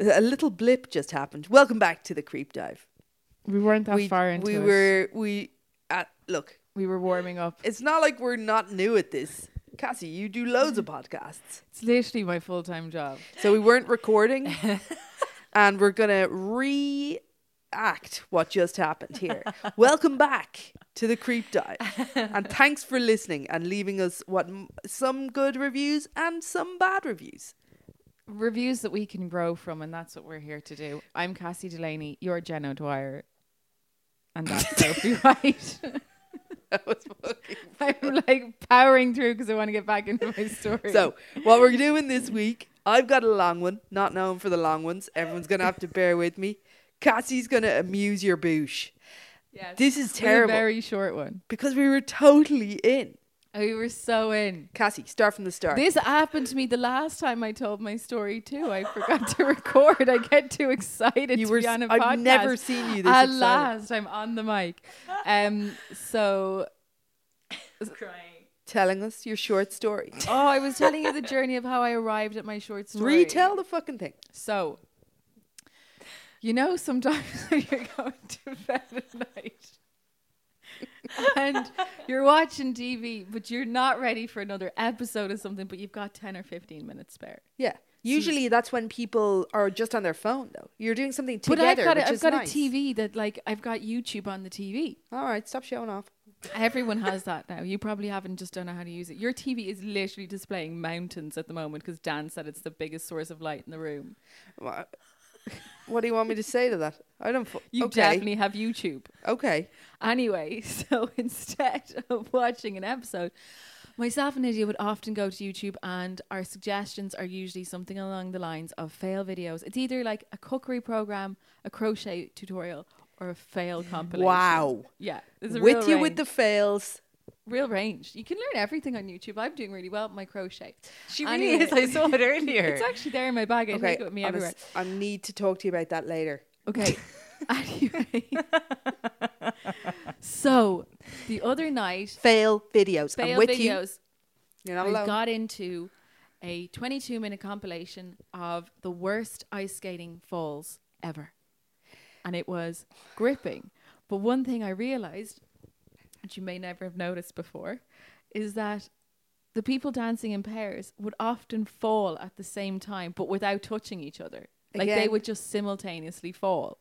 A little blip just happened. Welcome back to the creep dive. We weren't that we, far into we it. were we uh, look. we were warming up. It's not like we're not new at this. Cassie, you do loads of podcasts, It's literally my full time job. so we weren't recording, and we're gonna react what just happened here. Welcome back to the creep dive, and thanks for listening and leaving us what some good reviews and some bad reviews. Reviews that we can grow from, and that's what we're here to do. I'm Cassie Delaney. You're Jen O'Dwyer. And that's Sophie White. That was fucking I'm like powering through because I want to get back into my story. So, what we're doing this week, I've got a long one, not known for the long ones. Everyone's going to have to bear with me. Cassie's going to amuse your boosh yes, this is terrible. very short one. because we were totally in. We were so in. Cassie, start from the start. This happened to me the last time I told my story too. I forgot to record. I get too excited You to were be s- on a I've podcast. never seen you this At excited. last, I'm on the mic. Um, so crying. Telling us your short story. oh, I was telling you the journey of how I arrived at my short story. Retell the fucking thing. So, you know, sometimes when you're going to bed at night and you're watching TV, but you're not ready for another episode of something, but you've got 10 or 15 minutes spare. Yeah. Usually that's when people are just on their phone, though. You're doing something But together, I've got, a, I've got nice. a TV that, like, I've got YouTube on the TV. All right, stop showing off. Everyone has that now. You probably haven't just don't know how to use it. Your TV is literally displaying mountains at the moment because Dan said it's the biggest source of light in the room. Wha- What do you want me to say to that? I don't. Fu- You okay. definitely have YouTube. Okay. Anyway, so instead of watching an episode, myself and Lydia would often go to YouTube, and our suggestions are usually something along the lines of fail videos. It's either like a cookery program, a crochet tutorial, or a fail compilation. Wow. Yeah, With you range. with the fails. Real range. You can learn everything on YouTube. I'm doing really well with my crochet. She really is. I saw it earlier. It's actually there in my bag. I Okay. take it with me everywhere. I need to talk to you about that later. Okay. anyway. so the other night, Fail videos. I'm fail with you. videos. You're not I alone. got into a 22 minute compilation of the worst ice skating falls ever. And it was gripping. But one thing I realized, which you may never have noticed before, is that the people dancing in pairs would often fall at the same time, but without touching each other. Like they would just simultaneously fall.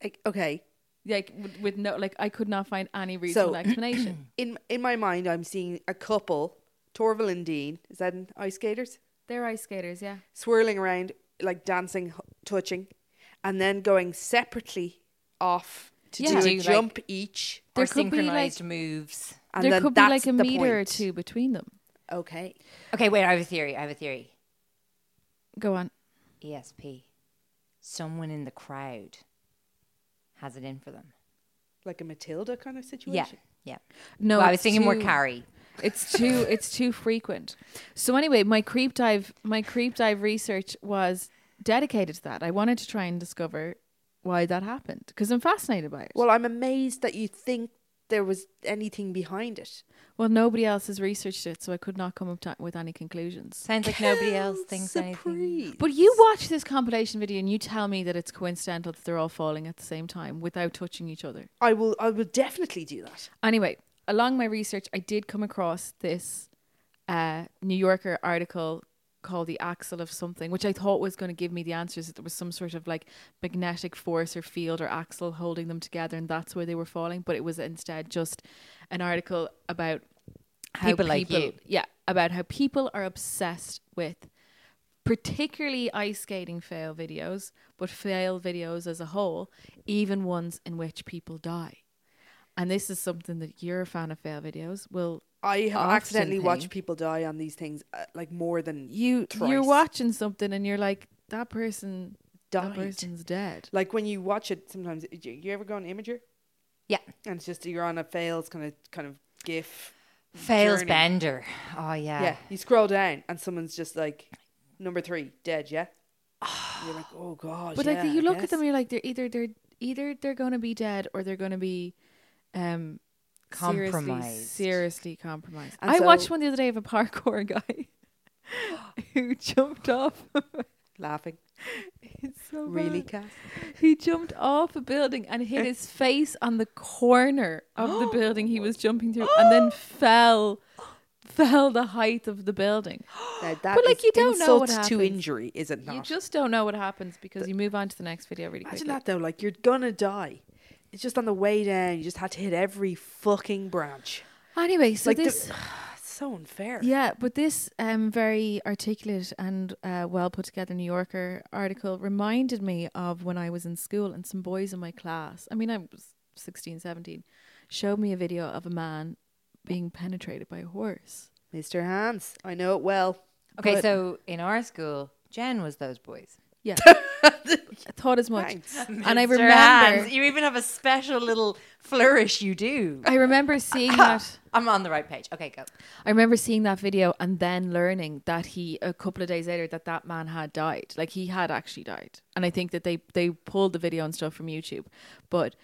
Like, Okay. Like with, with no, like I could not find any reasonable So- explanation. In in my mind, I'm seeing a couple, Torvill and Dean. Is that in ice skaters? They're ice skaters, yeah. swirling around, like dancing, h- touching, and then going separately off to Yeah. do a like- jump each. There or could be, like- synchronized moves. And there then could be like a the meter or two between them. Okay. Okay, wait. I have a theory. I have a theory. Go on. ESP. Someone in the crowd has it in for them. Like a Matilda kind of situation. yeah. Yeah. No, Well, I was it's thinking more Carrie. It's too it's too frequent. So anyway, my creep dive my creep dive research was dedicated to that. I wanted to try and discover why that happened because I'm fascinated by it. Well, I'm amazed that you think there was anything behind it. Well, nobody else has researched it, so I could not come up to, with any conclusions. Sounds like nobody else thinks anything. But you watch this compilation video and you tell me that it's coincidental that they're all falling at the same time without touching each other. I will. I will definitely do that. Anyway, along my research, I did come across this uh, New Yorker article called "The Axle of Something," which I thought was going to give me the answers that there was some sort of like magnetic force or field or axle holding them together, and that's where they were falling. But it was instead just an article about how People like you. yeah, about how people are obsessed with particularly ice skating fail videos, but fail videos as a whole, even ones in which people die. And this is something that you're a fan of fail videos. Will I have often accidentally watched people die on these things, uh, like more than you thrice. you're watching something and you're like that person Died. that person's dead. Like when you watch it, sometimes you, you ever go on Imgur Yeah. and it's just you're on a fails kind of kind of GIF. Fails journey. Bender. Oh yeah. Yeah, you scroll down and someone's just like number three dead. Yeah, And you're like, oh god. But like you look at them, and you're like they're either they're either they're going to be dead or they're going to be um Compromised. seriously compromised. And I watched one the other day of a parkour guy who jumped off. laughing. it's so Really, bad. Cass? He jumped off a building and hit his face on the corner of the building he was jumping through, and then fell, fell the height of the building. Now, But, like, you don't know what insult to happens. injury, is it not? You just don't know what happens because you move on to the next video really Imagine quickly. that though. Like you're gonna die. It's just on the way down. You just had to hit every fucking branch. Anyway, so like this. it's so unfair. Yeah, but this um, very articulate and uh, well put together New Yorker article reminded me of when I was in school and some boys in my class, I mean, I was 16, 17, showed me a video of a man being penetrated by a horse. Mr. Hands, I know it well. Okay, But- so in our school, Jen was those boys. Yeah. I thought as much. Thanks. And I Mr. remember. Hands, you even have a special little flourish you do. I remember seeing that. I'm on the right page. Okay, go. I remember seeing that video and then learning that he a couple of days later that that man had died. Like he had actually died. And I think that they they pulled the video and stuff from YouTube. But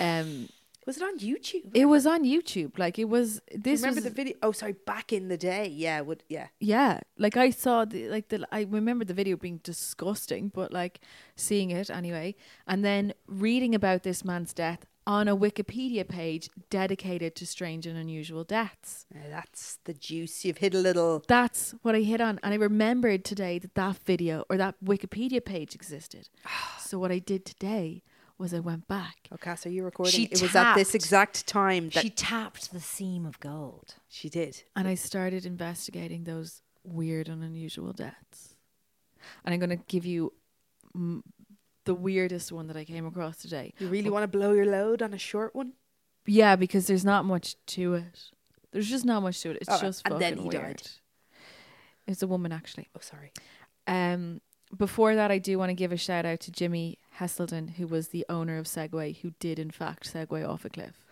um Was it on YouTube? it was on YouTube. Like it was this remember was the video? Oh, sorry, back in the day. Yeah, would yeah. yeah. Like I saw the like the I remember the video being disgusting, but like seeing it anyway. And then reading about this man's death on a Wikipedia page dedicated to strange and unusual deaths. Now that's the juice. You've hit a little. That's what I hit on. And I remembered today that that video or that Wikipedia page existed. so what I did today was I went back. Oh, Cass, are you recording? She it was at this exact time that She tapped the seam of gold. she did. And I started investigating those weird and unusual deaths. And I'm going to give you mm, the weirdest one that I came across today. You really want to blow your load on a short one? Yeah, because there's not much to it. There's just not much to it. It's Alright, just and then he weird. died. It's a woman actually. Oh, sorry. Um, before that, I do want to give a shout out to Jimmy Heselden, who was the owner of Segway, who did in fact Segway off a cliff,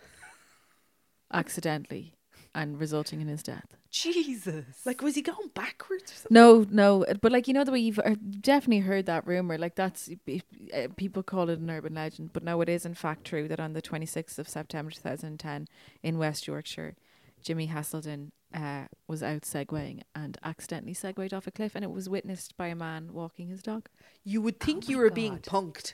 accidentally, and resulting in his death. Jesus. Like, was he going backwards or something? No, no, but like you know the way you've uh, definitely heard that rumor. Like that's uh, people call it an urban legend, but no, it is in fact true that on the 26th of September 2010 in West Yorkshire, Jimmy Heselden uh, was out segwaying and accidentally segwayed off a cliff, and it was witnessed by a man walking his dog. You would think you were being punked.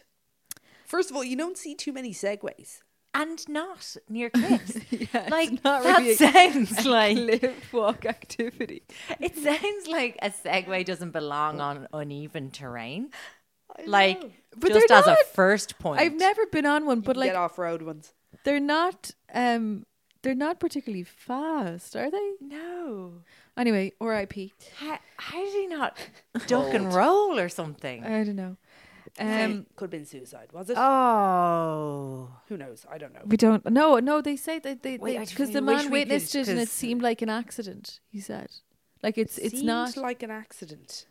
First of all, you don't see too many segways. and not near cliffs. Yeah, like it's not that really a- sounds like Cliff walk activity. it sounds like a Segway doesn't belong on uneven terrain. Like But just they're as a not. first point. I've never been on one, But but like get off road ones. they're not um they're not particularly fast, are they? no. Anyway, R.I.P. How, how did he not duck and roll or something? I don't know. Um, could have been suicide, was it? oh. Who knows? I don't know. we don't. No, no. They say that they because the man witnessed it and it seemed like an accident. He said, like it's it's not like an accident.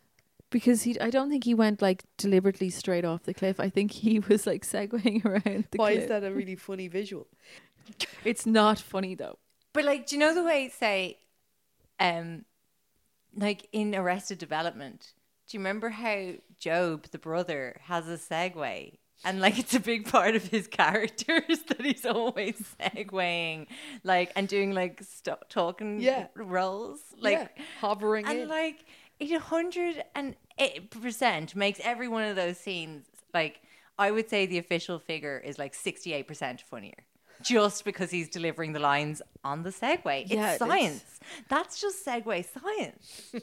because he. I don't think he went like deliberately straight off the cliff. I think he was like segwaying around the Why cliff. is that a really funny visual? It's not funny though. But like, do you know the way say, um, like in Arrested Development? Do you remember how GOB, the brother, has a Segway? And like it's a big part of his characters that he's always segwaying, like and doing like st- talking Yeah. roles, like yeah, hovering and in. like it hundred and eight percent makes every one of those scenes like I would say the official figure is like sixty eight percent funnier. Just because he's delivering the lines on the Segway. It's Yeah, science. That's just Segway science.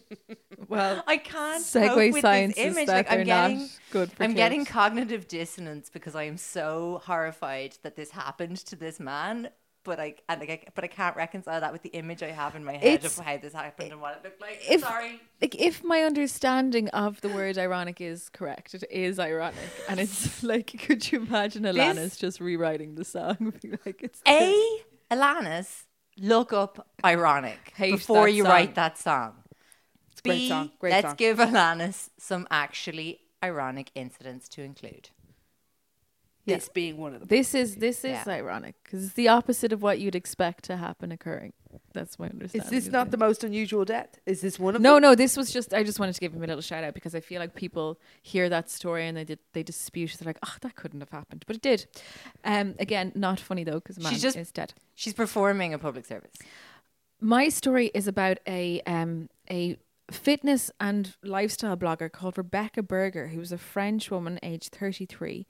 Well, I can't Segway science is that like I'm they're not getting good for I'm getting cognitive dissonance because I am so horrified that this happened to this man. But I, and like, I but I can't reconcile that with the image I have in my head It's- of how this happened and what it looked like. if Sorry. like if my understanding of the word ironic is correct, it is ironic, and it's like, could you imagine Alanis just rewriting the song? Like it's A, Alanis, look up ironic before you song. write that song. great B, song, great let's song. give Alanis some actually ironic incidents to include. This being one of them. This is this is Yeah. ironic because it's the opposite of what you'd expect to happen occurring. That's my understanding. Is this not it. the most unusual death? Is this one of No, them? no. No, this was just. I just wanted to give him a little shout out because I feel like people hear that story and they did they dispute. They're like, oh, that couldn't have happened, but it did. Um, again, not funny though because man She's just- is dead. She's performing a public service. My story is about a um a fitness and lifestyle blogger called Rebecca Burger, who was a French woman aged 33,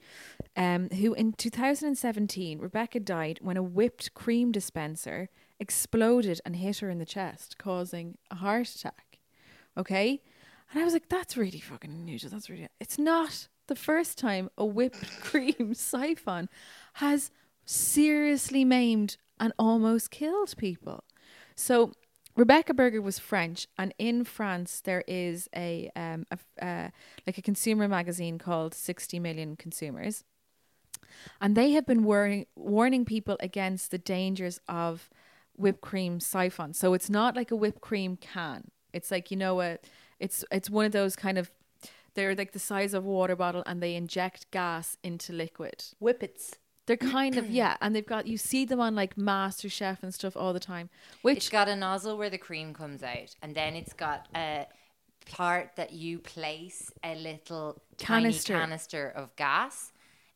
um, who in 2017, Rebecca died when a whipped cream dispenser exploded and hit her in the chest, causing a heart attack. Okay? And I was like, that's really fucking unusual. That's really. It's not the first time a whipped cream siphon has seriously maimed and almost killed people. So Rebecca Burger was French, and in France there is a um a, uh, like a consumer magazine called Sixty Million Consumers, and they have been warning warning people against the dangers of whipped cream siphon. So it's not like a whipped cream can. It's like you know a, it's it's one of those kind of they're like the size of a water bottle, and they inject gas into liquid. Whippets. They're kind of yeah, and they've got you see them on like Master Chef and stuff all the time. Which It's got a nozzle where the cream comes out, and then it's got a part that you place a little Canister. tiny canister of gas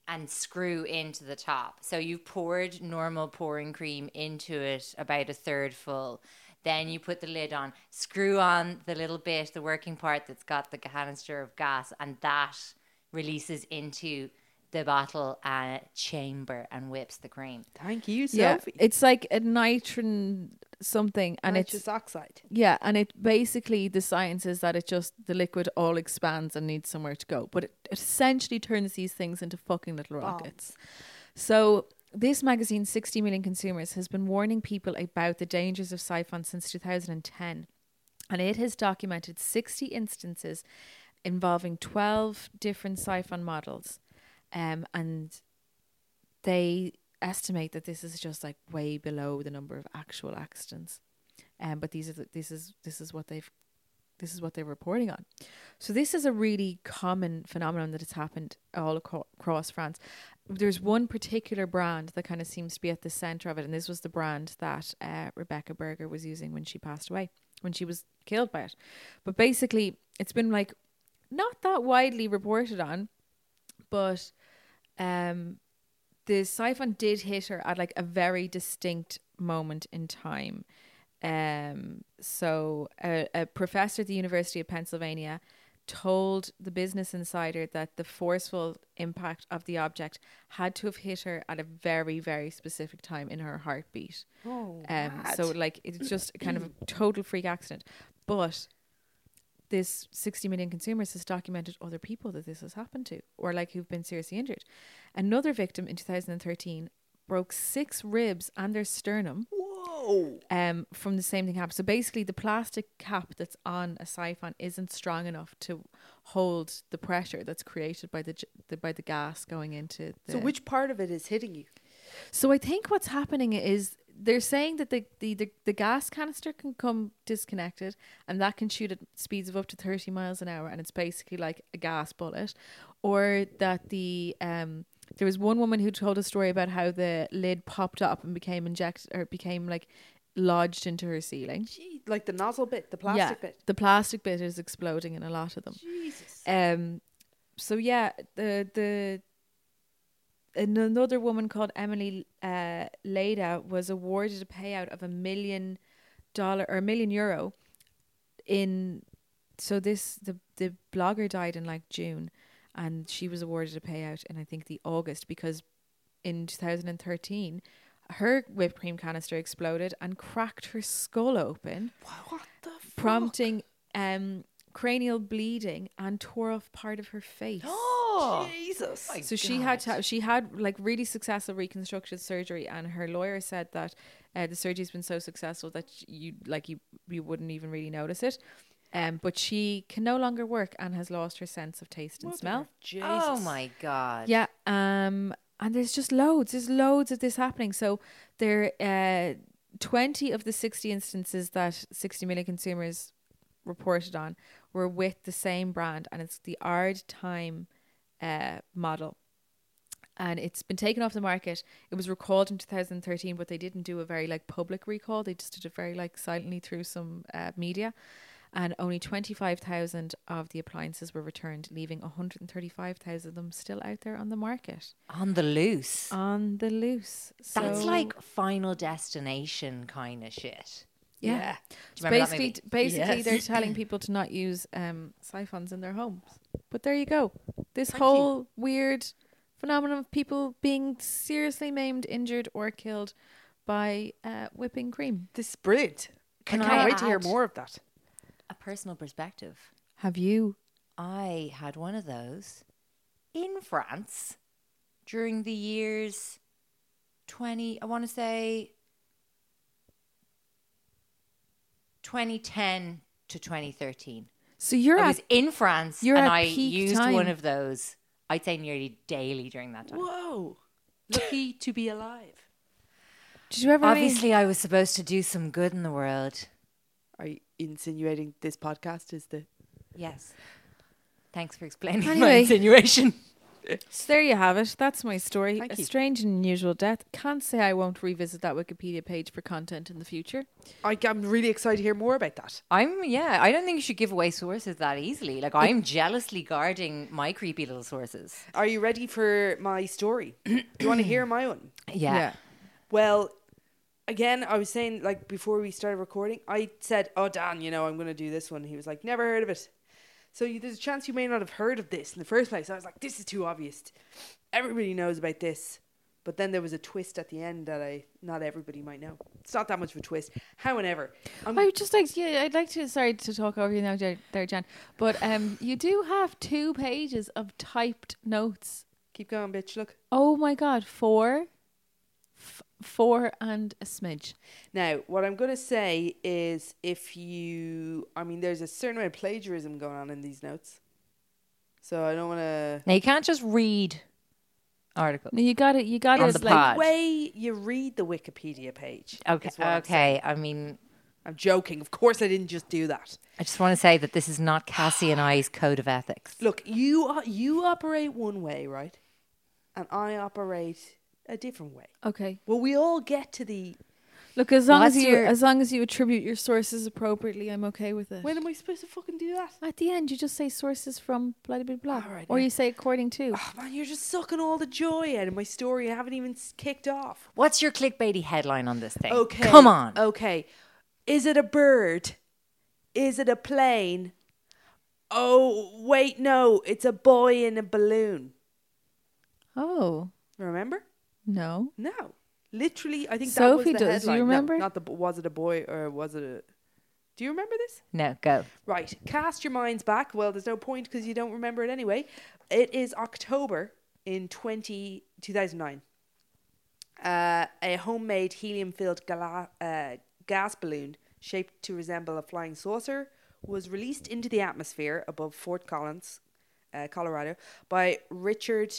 and screw into the top. So you've poured normal pouring cream into it about a third full. Then you put the lid on, screw on the little bit, the working part that's got the canister of gas, and that releases into the bottle uh, chamber and whips the cream. Thank you, yeah, Sophie. it's like a nitron something, and Nitrous it's oxide. yeah, and it basically the science is that it just the liquid all expands and needs somewhere to go, but it, it essentially turns these things into fucking little rockets. So this magazine, 60 million consumers, has been warning people about the dangers of siphon since 2010, and it has documented 60 instances involving 12 different siphon models, um, and they estimate that this is just like way below the number of actual accidents. Um, but these are the, this is this is what they've this is what they're reporting on. So this is a really common phenomenon that has happened all across France. There's one particular brand that kind of seems to be at the center of it, and this was the brand that uh, Rebecca Burger was using when she passed away, when she was killed by it. But basically, it's been like not that widely reported on, but um, the siphon did hit her at like a very distinct moment in time. Um, so a, a professor at the University of Pennsylvania told the Business Insider that the forceful impact of the object had to have hit her at a very, very specific time in her heartbeat. Oh, Um, so like it's just kind of a total freak accident. But this 60 million consumers has documented other people that this has happened to or like who've been seriously injured. Another victim in 2013 broke six ribs and their sternum Whoa. um, from the same thing happened. So basically, the plastic cap that's on a siphon isn't strong enough to hold the pressure that's created by the, the by the gas going into. The So which part of it is hitting you? so I think what's happening is they're saying that the, the, the, the gas canister can come disconnected and that can shoot at speeds of up to 30 miles an hour and it's basically like a gas bullet. Or that the um there was one woman who told a story about how the lid popped up and became injected or became like lodged into her ceiling. Gee, like the nozzle bit, the plastic yeah, bit. The plastic bit is exploding in a lot of them. Jesus. Um, so yeah, the the another woman called Emily uh, Leda was awarded a payout of a million dollar or a million euro in. So this the the blogger died in like June, and she was awarded a payout in I think the August because in 2013 her whipped cream canister exploded and cracked her skull open what the fuck? prompting um, cranial bleeding and tore off part of her face. Oh, Jesus. so she had to, she had like really successful reconstructive surgery, and her lawyer said that uh, the surgery's been so successful that you like you you wouldn't even really notice it. Um, but she can no longer work and has lost her sense of taste and smell. Jesus. Oh my god. Yeah. Um, and there's just loads. There's loads of this happening. So there, uh, twenty of the sixty instances that sixty million consumers reported on were with the same brand, and it's the Ard'time uh, model. And it's been taken off the market. It was recalled in 2013, but they didn't do a very like public recall. They just did it very like silently through some uh, media. And only 25,000 of the appliances were returned, leaving 135,000 of them still out there on the market. On the loose. On the loose. That's So- like final destination kind of shit. Yeah. Do you So remember that basically, movie? basically Yes. they're telling people to not use um, siphons in their homes. But there you go. This Thank you. whole weird phenomenon of people being seriously maimed, injured, or killed by uh, whipping cream. This is brilliant. Can I can't I wait to hear more of that. A personal perspective. Have you? I had one of those in France during the years 20, I want to say 2010 to 2013. So you're I at, was in France you're and at I used time. one of those, I'd say nearly daily during that time. Whoa. Lucky to be alive. did you ever have any- Obviously, I was supposed to do some good in the world. Are you insinuating this podcast is the. Yes. Thanks for explaining my insinuation. So there you have it. That's my story. Thank a you. strange and unusual death. Can't say I won't revisit that Wikipedia page for content in the future. I, I'm really excited to hear more about that. I'm yeah. I don't think you should give away sources that easily. Like I'm jealously guarding my creepy little sources. Are you ready for my story? Do you want to hear my one? Yeah. Well, again, I was saying like before we started recording, I said, "Oh, Dan, you know, I'm going to do this one." He was like, "Never heard of it." So you, there's a chance you may not have heard of this in the first place. I was like, "This is too obvious. Everybody knows about this." But then there was a twist at the end that I not everybody might know. It's not that much of a twist. However, I'm, I would just like, yeah, I'd like to. Sorry to talk over you now, there, Jan. But um, you do have two pages of typed notes. keep going, bitch. Look. Oh my god, four, four and a smidge. Now, what I'm going to say is if you, I mean, there's a certain amount of plagiarism going on in these notes. So I don't want to. Now you can't just read articles. No, you got it. You got On it. the like pod. Way you read the Wikipedia page. Okay. I'm. Okay. I mean, I'm joking. Of course, I didn't just do that. I just want to say that this is not Cassie and I's code of ethics. Look, you o- you operate one way, right? And I operate a different way. okay. Well, we all get to the. Look, as long as you your- as long as you attribute your sources appropriately, I'm okay with it. When am I supposed to fucking do that? At the end, you just say sources from blah blah blah, All right, or yeah. you say according to. Oh man, you're just sucking all the joy out of my story. I haven't even kicked off. What's your clickbaity headline on this thing? Okay. Come on. Okay. Is it a bird? Is it a plane? Oh wait, no, it's a boy in a balloon. Oh Remember? No. No, literally. I think Sophie that was the does. Do you headline. No, remember? not the. Was it a boy or was it a? Do you remember this? No, go. Right. Cast your minds back. Well, there's no point because you don't remember it anyway. It is October in 20, 2009. Uh, a homemade helium filled gala- uh, gas balloon shaped to resemble a flying saucer was released into the atmosphere above Fort Collins, uh, Colorado, by Richard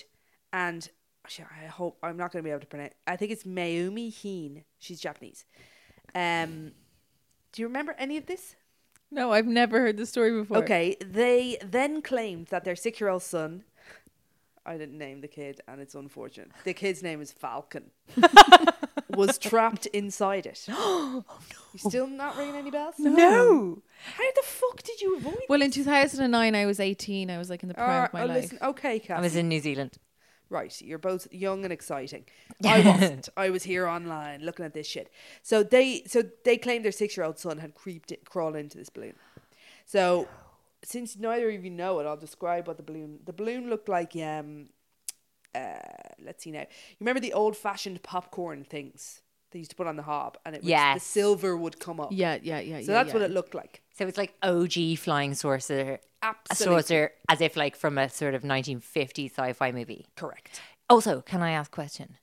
and I hope I'm not going to be able to pronounce. I think it's Mayumi Heene. She's Japanese. Um, do you remember any of this? No, I've never heard the story before. Okay, they then claimed that their six year old son, I didn't name the kid, and it's unfortunate. The kid's name is Falcon, was trapped inside it. Oh You still not ringing any bells? No. How the fuck did you avoid Well, in 2009, I was 18. I was like in the prime Uh, of my oh, life. listen, okay, Cassie. I was in New Zealand. Right, you're both young and exciting. I wasn't. I was here online looking at this shit. So they, so they claimed their six-year-old son had creeped, it, crawled into this balloon. So, since neither of you know it, I'll describe what the balloon. The balloon looked like. Um, uh, let's see now. You remember the old-fashioned popcorn things they used to put on the hob, and it was, the silver would come up. Yeah, yeah, yeah. So yeah, that's yeah. what it looked like. So it's like OG flying saucer. A Absolutely saucer as if like from a sort of 1950 sci-fi movie. correct. Also, can I ask a question?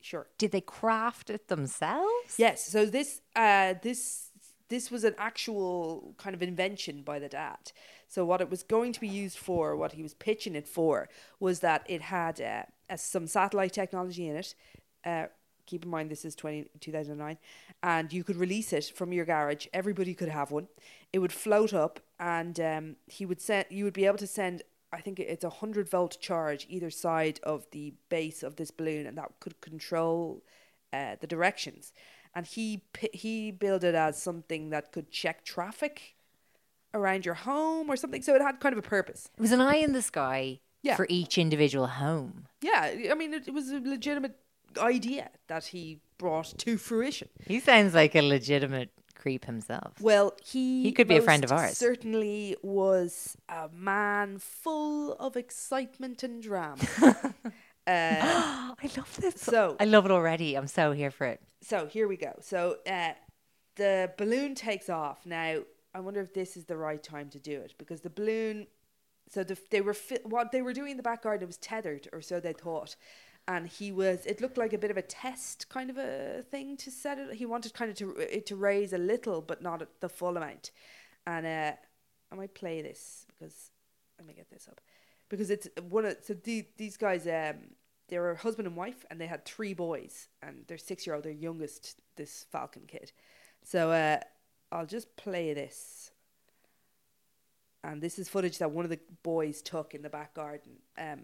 Sure. Did they craft it themselves? Yes. So this uh this this was an actual kind of invention by the dad. So what it was going to be used for, what he was pitching it for, was that it had uh, uh, some satellite technology in it. Uh, keep in mind this is 20, 2009 and you could release it from your garage. Everybody could have one. It would float up and um, he would send you would be able to send i think it's a 100 volt charge either side of the base of this balloon and that could control uh, the directions. And he he built it as something that could check traffic around your home or something. So it had kind of a purpose. It was an eye in the sky Yeah. for each individual home. yeah i mean it, it was a legitimate idea that he brought to fruition He sounds like a legitimate creep himself. Well, he He could be a friend of ours. Certainly was a man full of excitement and drama. uh, I love this. So- I love it already. I'm so here for it. so here we go. So uh, the balloon takes off. Now I wonder if this is the right time to do it because the balloon. So the, they were fi- what they were doing in the back garden was tethered, or so they thought. And he was. It looked like a bit of a test kind of a thing to set it. He wanted kind of to to raise a little, but not the full amount. And uh, I might play this because let me get this up because it's one of so the, these guys um they were husband and wife and they had three boys and their six year old their youngest this falcon kid so uh i'll just play this and this is footage that one of the boys took in the back garden um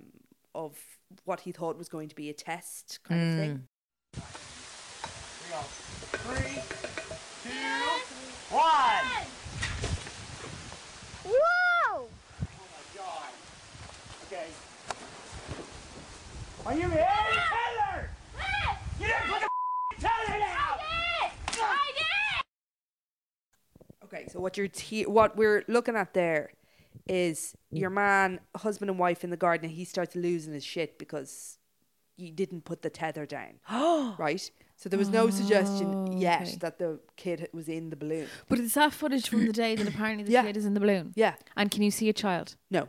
of what he thought was going to be a test kind of thing Whoa! Okay. Are you ready, Taylor? You didn't put the tether down! I did! Okay, so what you're te- what we're looking at there is your man, husband and wife in the garden, and he starts losing his shit because you didn't put the tether down. right? So there was no suggestion yet okay. that the kid was in the balloon. But is that footage from the day that apparently the Yeah. kid is in the balloon? Yeah. And can you see a child? No.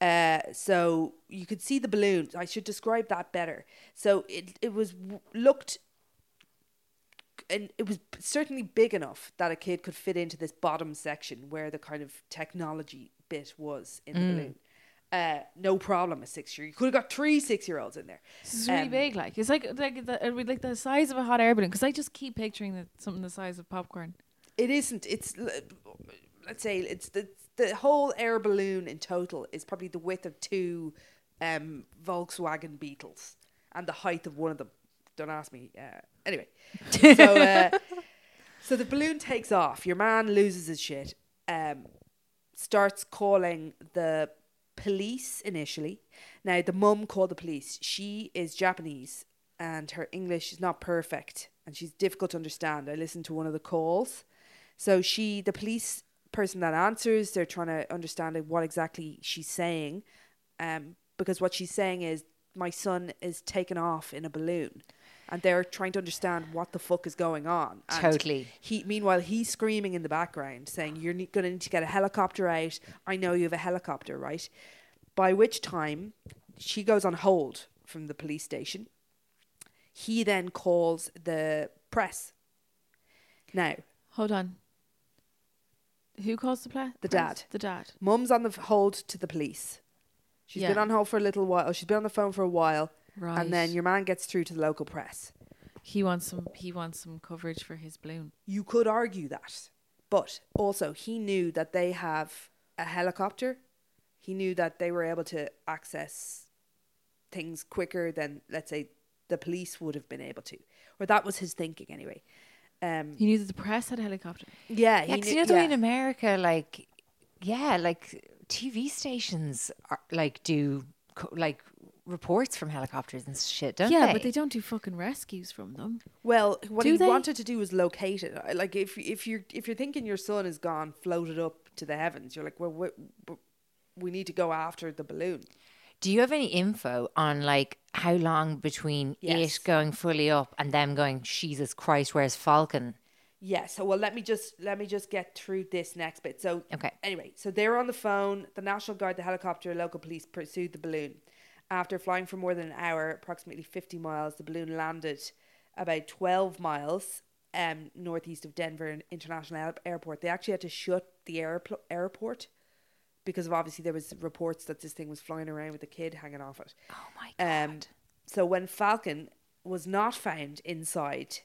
Uh, so you could see the balloon. I should describe that better. So it it was looked, and it was certainly big enough that a kid could fit into this bottom section where the kind of technology bit was in the balloon. Uh, no problem. A six year, you could have got three six year olds in there. This is really Um, big. Like it's like like the, like the size of a hot air balloon. Because I just keep picturing that something the size of popcorn. It isn't. It's let's say it's the the whole air balloon in total is probably the width of two um, Volkswagen Beetles and the height of one of them. Don't ask me. Uh, anyway, so uh, so the balloon takes off. Your man loses his shit. Um, starts calling the police initially. Now the mum called the police. She is Japanese and her English is not perfect and she's difficult to understand. I listened to one of the calls. So she the police person that answers. They're trying to understand what exactly she's saying, um, because what she's saying is my son is taken off in a balloon, and they're trying to understand what the fuck is going on. And Totally. He meanwhile he's screaming in the background, saying, "You're ne- going to need to get a helicopter out. I know you have a helicopter, right?" By which time, she goes on hold from the police station. He then calls the press. Now, Hold on. Who calls the play? The dad. The dad. Mum's on the f- hold to the police. She's been on hold for a little while. She's been on the phone for a while, Right. and then your man gets through to the local press. He wants some. He wants some coverage for his balloon. You could argue that, but also he knew that they have a helicopter. He knew that they were able to access things quicker than, let's say, the police would have been able to, or that was his thinking anyway. Um, He knew that the press had a helicopter. yeah, Yeah, knew, you know the way in America, like, yeah, like TV stations are like do co- like reports from helicopters and shit, don't yeah, they? but they don't do fucking rescues from them. Well, what Do he they? wanted to do was locate it. Uh, Like if if you're if you're thinking your son is gone, floated up to the heavens, you're like, well, we, we need to go after the balloon. Do you have any info on like how long between Yes. it going fully up and them going, Jesus Christ, where's Falcon? Yeah. So well, let me just let me just get through this next bit. So Okay. Anyway, so they were on the phone. The National Guard, the helicopter, local police pursued the balloon. After flying for more than an hour, approximately 50 miles, the balloon landed about 12 miles um, northeast of Denver International Airport. They actually had to shut the airpl- airport because of obviously there was reports that this thing was flying around with a kid hanging off it. Oh my Um, so when Falcon was not found inside,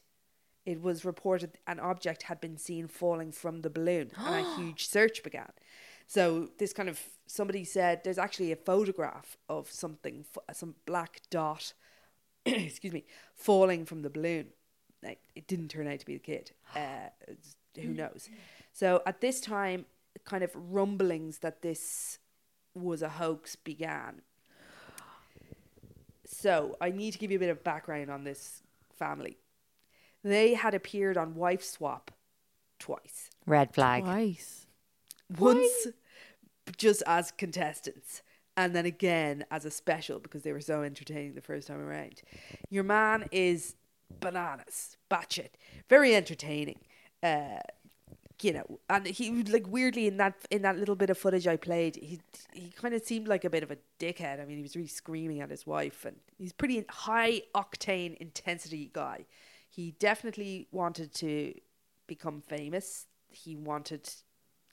it was reported an object had been seen falling from the balloon and a huge search began. So this kind of somebody said there's actually a photograph of something, some black dot, excuse me, falling from the balloon. Like it didn't turn out to be the kid. Uh, who knows? So at this time, kind of rumblings that this was a hoax began. So I need to give you a bit of background on this family. They had appeared on Wife Swap twice. Red flag. Twice. Once just as contestants, and then again as a special because they were so entertaining the first time around. Your man is bananas, batshit, very entertaining. Uh, you know, and he like weirdly in that in that little bit of footage I played, he he kind of seemed like a bit of a dickhead. I mean, he was really screaming at his wife, and he's pretty high octane intensity guy. He definitely wanted to become famous. He wanted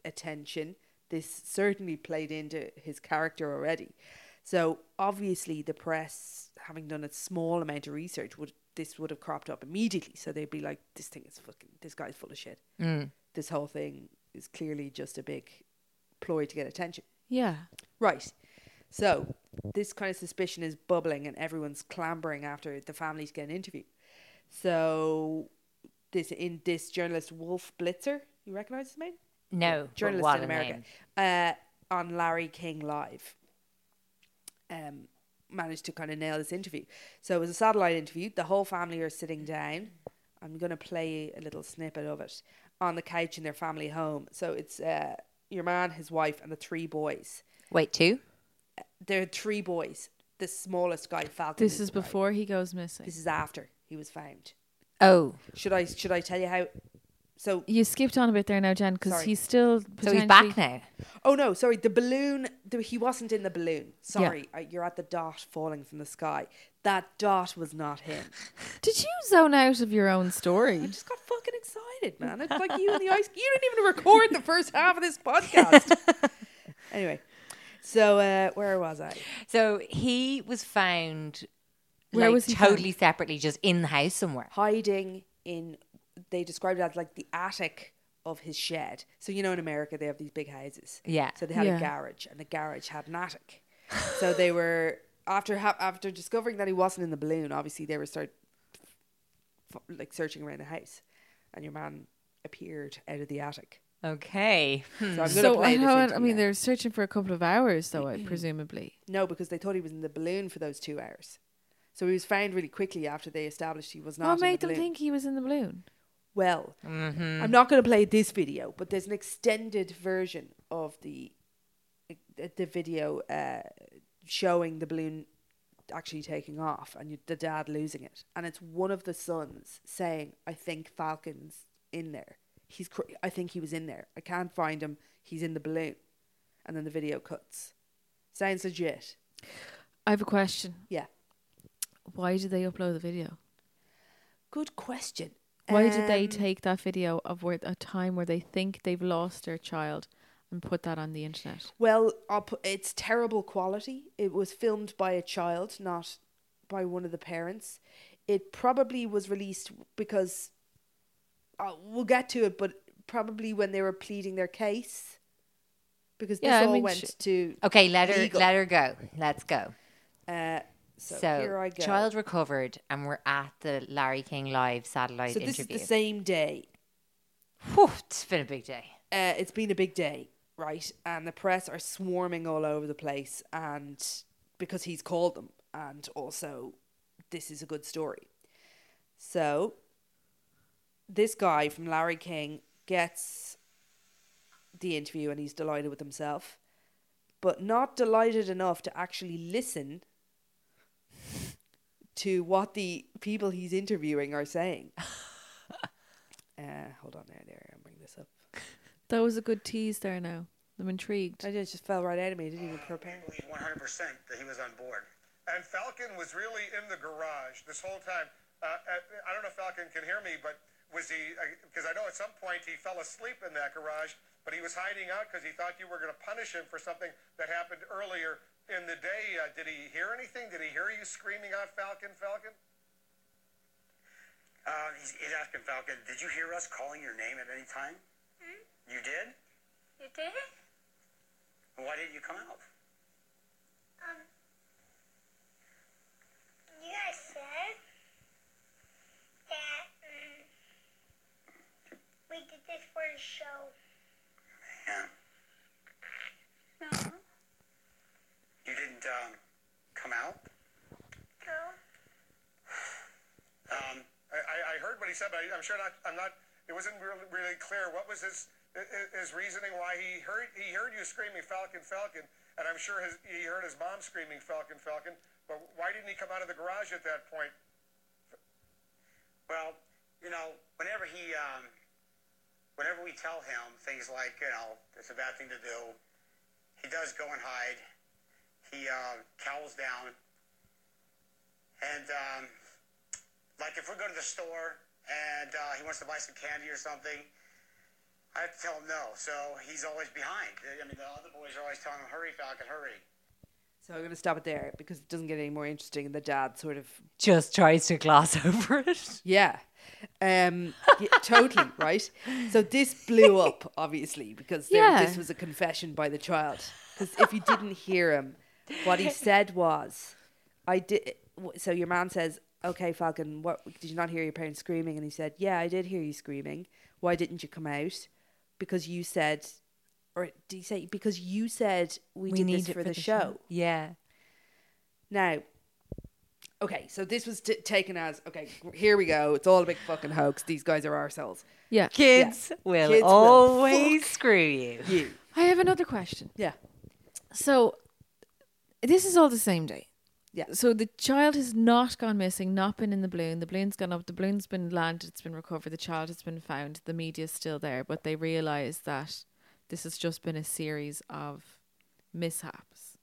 attention. This certainly played into his character already. So obviously, the press, having done a small amount of research, would this would have cropped up immediately. So they'd be like, "This thing is fucking. This guy's full of shit. Mm. This whole thing is clearly just a big ploy to get attention." Yeah. Right. So this kind of suspicion is bubbling, and everyone's clambering after the family to get an interview. So this in this journalist Wolf Blitzer, you recognize his name? No, but journalist what in a America, name. uh, on Larry King Live. Um, managed to kind of nail this interview. So it was a satellite interview. The whole family are sitting down. I'm going to play a little snippet of it on the couch in their family home. So it's uh, your man, his wife, and the three boys. Wait, two? There are three boys. The smallest guy, Falcon. This is the guy. before he goes missing. This is after he was found. Oh, Should I should I tell you how? So you skipped on a bit there now, Jen, because he's still. so he's back now. Oh no, sorry. The balloon. The, he wasn't in the balloon. Sorry, uh, you're at the dot falling from the sky. That dot was not him. Did you zone out of your own story? I just got fucking excited, man. It's like you and the ice. You didn't even record the first half of this podcast. anyway, so uh, where was I? So he was found Where like, was he found? totally separately, just in the house somewhere. Hiding in. They described it as like the attic of his shed. So you know, in America they have these big houses. Yeah. So they had Yeah. a garage, and the garage had an attic. so they were after ha- after discovering that he wasn't in the balloon. Obviously, they were start f- like searching around the house, and your man appeared out of the attic. Okay. So I'm hmm. going to So play I, know- I mean, they're searching for a couple of hours, though. I presumably. no, because they thought he was in the balloon for those two hours. So he was found really quickly after they established he was not. What in the made them think he was in the balloon? Well, I'm not going to play this video, but there's an extended version of the uh, the video uh, showing the balloon actually taking off and you, the dad losing it, and it's one of the sons saying, "I think Falcon's in there. He's cr- I think he was in there. I can't find him. He's in the balloon." And then the video cuts. Sounds legit. I have a question. Yeah. Why did they upload the video? Good question. Why did they Um, take that video of where a time where they think they've lost their child and put that on the internet? Well, I'll it's terrible quality. It was filmed by a child, not by one of the parents. It probably was released because uh, we'll get to it, but probably when they were pleading their case, because this I all mean, went sh- to Okay, let her legal. let her go. Let's go. Uh, so, So, here I go. child recovered, and we're at the Larry King live satellite so this interview. is the same day. Whew, it's been a big day. uh, it's been a big day, right? And the press are swarming all over the place, and because he's called them, and also this is a good story. So, this guy from Larry King gets the interview, and he's delighted with himself, but not delighted enough to actually listen to what the people he's interviewing are saying. uh, hold on there, there, I'll bring this up. That was a good tease there now. I'm intrigued. I just fell right out of me. I didn't even prepare. believe 100% that he was on board. And Falcon was really in the garage this whole time. Uh, uh, I don't know if Falcon can hear me, but was he? Because I know at some point he fell asleep in that garage, but he was hiding out because he thought you were going to punish him for something that happened earlier in the day. Uh, did he hear anything? Did he hear you screaming out, "Falcon, Falcon"? Uh, he's, he's asking Falcon, did you hear us calling your name at any time? You did? You did? Why didn't you come out? Um, you guys said that um, we did this for the show. Yeah. No. You didn't um, come out? No. Um, I, I- heard what he said, but I, I'm sure not. I'm not. It wasn't really, really clear. What was his his- his reasoning why he heard he heard you screaming Falcon, Falcon, and I'm sure his, he heard his mom screaming Falcon, Falcon. But why didn't he come out of the garage at that point? Well, you know, whenever he, um, whenever we tell him things like, you know, it's a bad thing to do, he does go and hide. He uh, cowls down. And, um, like, if we go to the store and uh, he wants to buy some candy or something, I have to tell him no. So he's always behind. I mean, the other boys are always telling him, hurry, Falcon, hurry. So I'm going to stop it there because it doesn't get any more interesting. And the dad sort of, Just tries to gloss over it. yeah, um, yeah, totally right. So this blew up obviously because there, Yeah. this was a confession by the child. Because if you didn't hear him, what he said was, "I did." So your man says, "Okay, Falcon, what did you not hear your parents screaming?" And he said, "Yeah, I did hear you screaming. Why didn't you come out? Because you said." Or did he say because you said we, did this it for, the, show. Yeah. Now, okay, so this was t- taken as okay. Here we go. It's all a big fucking hoax. These guys are ourselves. Yeah. Kids will Kids always fuck screw you. You, I have another question. yeah, So, this is all the same day. yeah. So the child has not gone missing, not been in the balloon. The balloon's gone up. The balloon's been landed. It's been recovered. The child has been found. The media's still there, but they realise that this has just been a series of mishaps.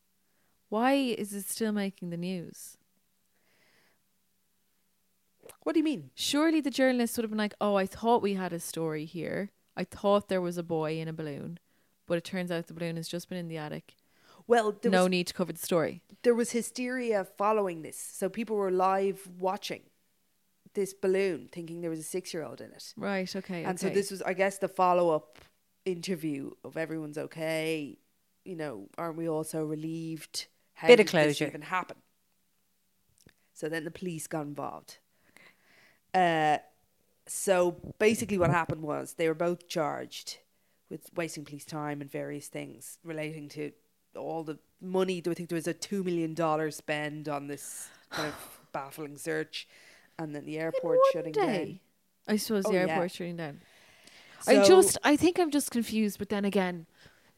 Why is it still making the news? What do you mean? Surely the journalists would have been like, "Oh, I thought we had a story here. I thought there was a boy in a balloon, but it turns out the balloon has just been in the attic. Well, there no was, need to cover the story." there was hysteria following this, so people were live watching this balloon, thinking there was a six-year-old in it. Right. Okay. And so this was, I guess, the follow-up interview of everyone's okay. You know, aren't we all so relieved? How Bit of did this closure. even happen? So then the police got involved. Uh, so basically, what happened was they were both charged with wasting police time and various things relating to all the money. Do I think there was a two million dollar spend on this kind of baffling search, and then the airport shutting day? down. I suppose Oh, the yeah. shutting down. I just, I think I'm just confused. But then again,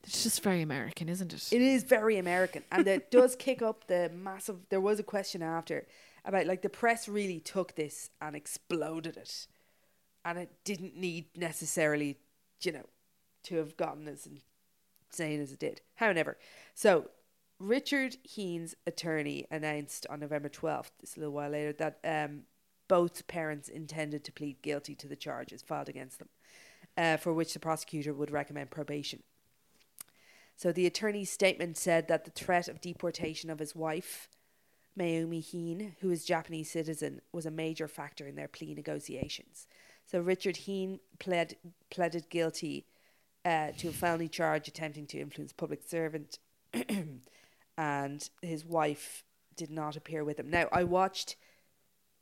it's just very American, isn't it? It is very American, and it does kick up the massive. There was a question after about like the press really took this and exploded it, and it didn't need necessarily, you know, to have gotten as insane as it did. However, so Richard Heene's attorney announced on November twelfth, this a little while later, that um, both parents intended to plead guilty to the charges filed against them, uh, for which the prosecutor would recommend probation. So the attorney's statement said that the threat of deportation of his wife, Mayumi Heene, who is a Japanese citizen, was a major factor in their plea negotiations. So Richard Heen pled pleaded guilty uh, to a felony charge attempting to influence public servant, and his wife did not appear with him. Now I watched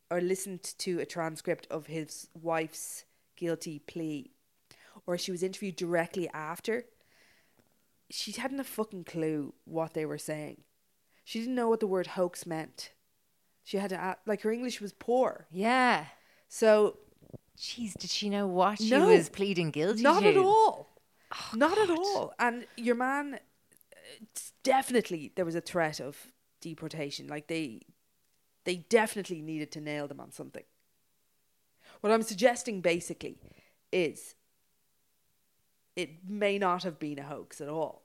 or listened to a transcript of his wife's guilty plea, or she was interviewed directly after she hadn't a fucking clue what they were saying. She didn't know what the word hoax meant. She had to, a- like, her English was poor. Yeah. So, Jeez, did she know what she No. was pleading guilty not to? at all. Oh, not at all. And your man, uh, definitely, there was a threat of deportation. Like, they, they definitely needed to nail them on something. What I'm suggesting basically is it may not have been a hoax at all.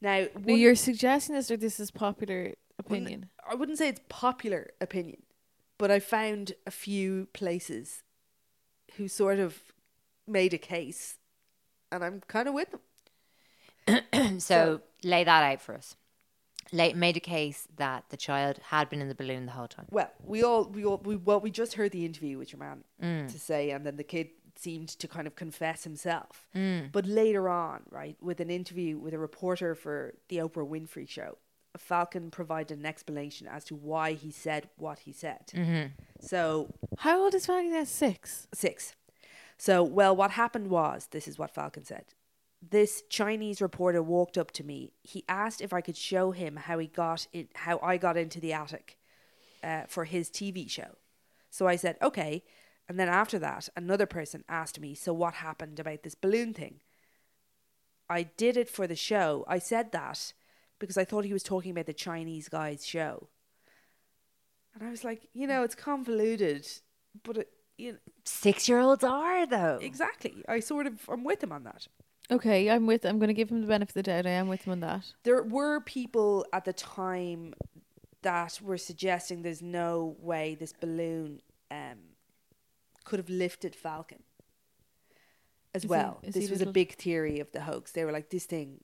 Now, But you're suggesting this, or this is popular opinion? I wouldn't say it's popular opinion, but I found a few places who sort of made a case, and I'm kind of with them. so, lay that out for us. Lay, made a case that the child had been in the balloon the whole time. Well, we all we all we well we just heard the interview with your man Mm. to say, and then the kid seemed to kind of confess himself. Mm. But later on, right, with an interview with a reporter for the Oprah Winfrey Show, Falcon provided an explanation as to why he said what he said. Mhm. So How old is Falcon? now? Six. Six. So, well, what happened was this is what Falcon said. This Chinese reporter walked up to me. He asked if I could show him how he got in, how I got into the attic uh, for his TV show. So I said okay, and then after that, another person asked me, "So what happened about this balloon thing?" I did it for the show. I said that because I thought he was talking about the Chinese guy's show. And I was like, you know, it's convoluted, but it, you know, Six year olds are, though. Exactly. I sort of I'm with him on that. Okay, I'm with. I'm going to give him the benefit of the doubt. I am with him on that. There were people at the time that were suggesting there's no way this balloon um, could have lifted Falcon as Is well. he this was a big theory of the hoax. They were like, this thing,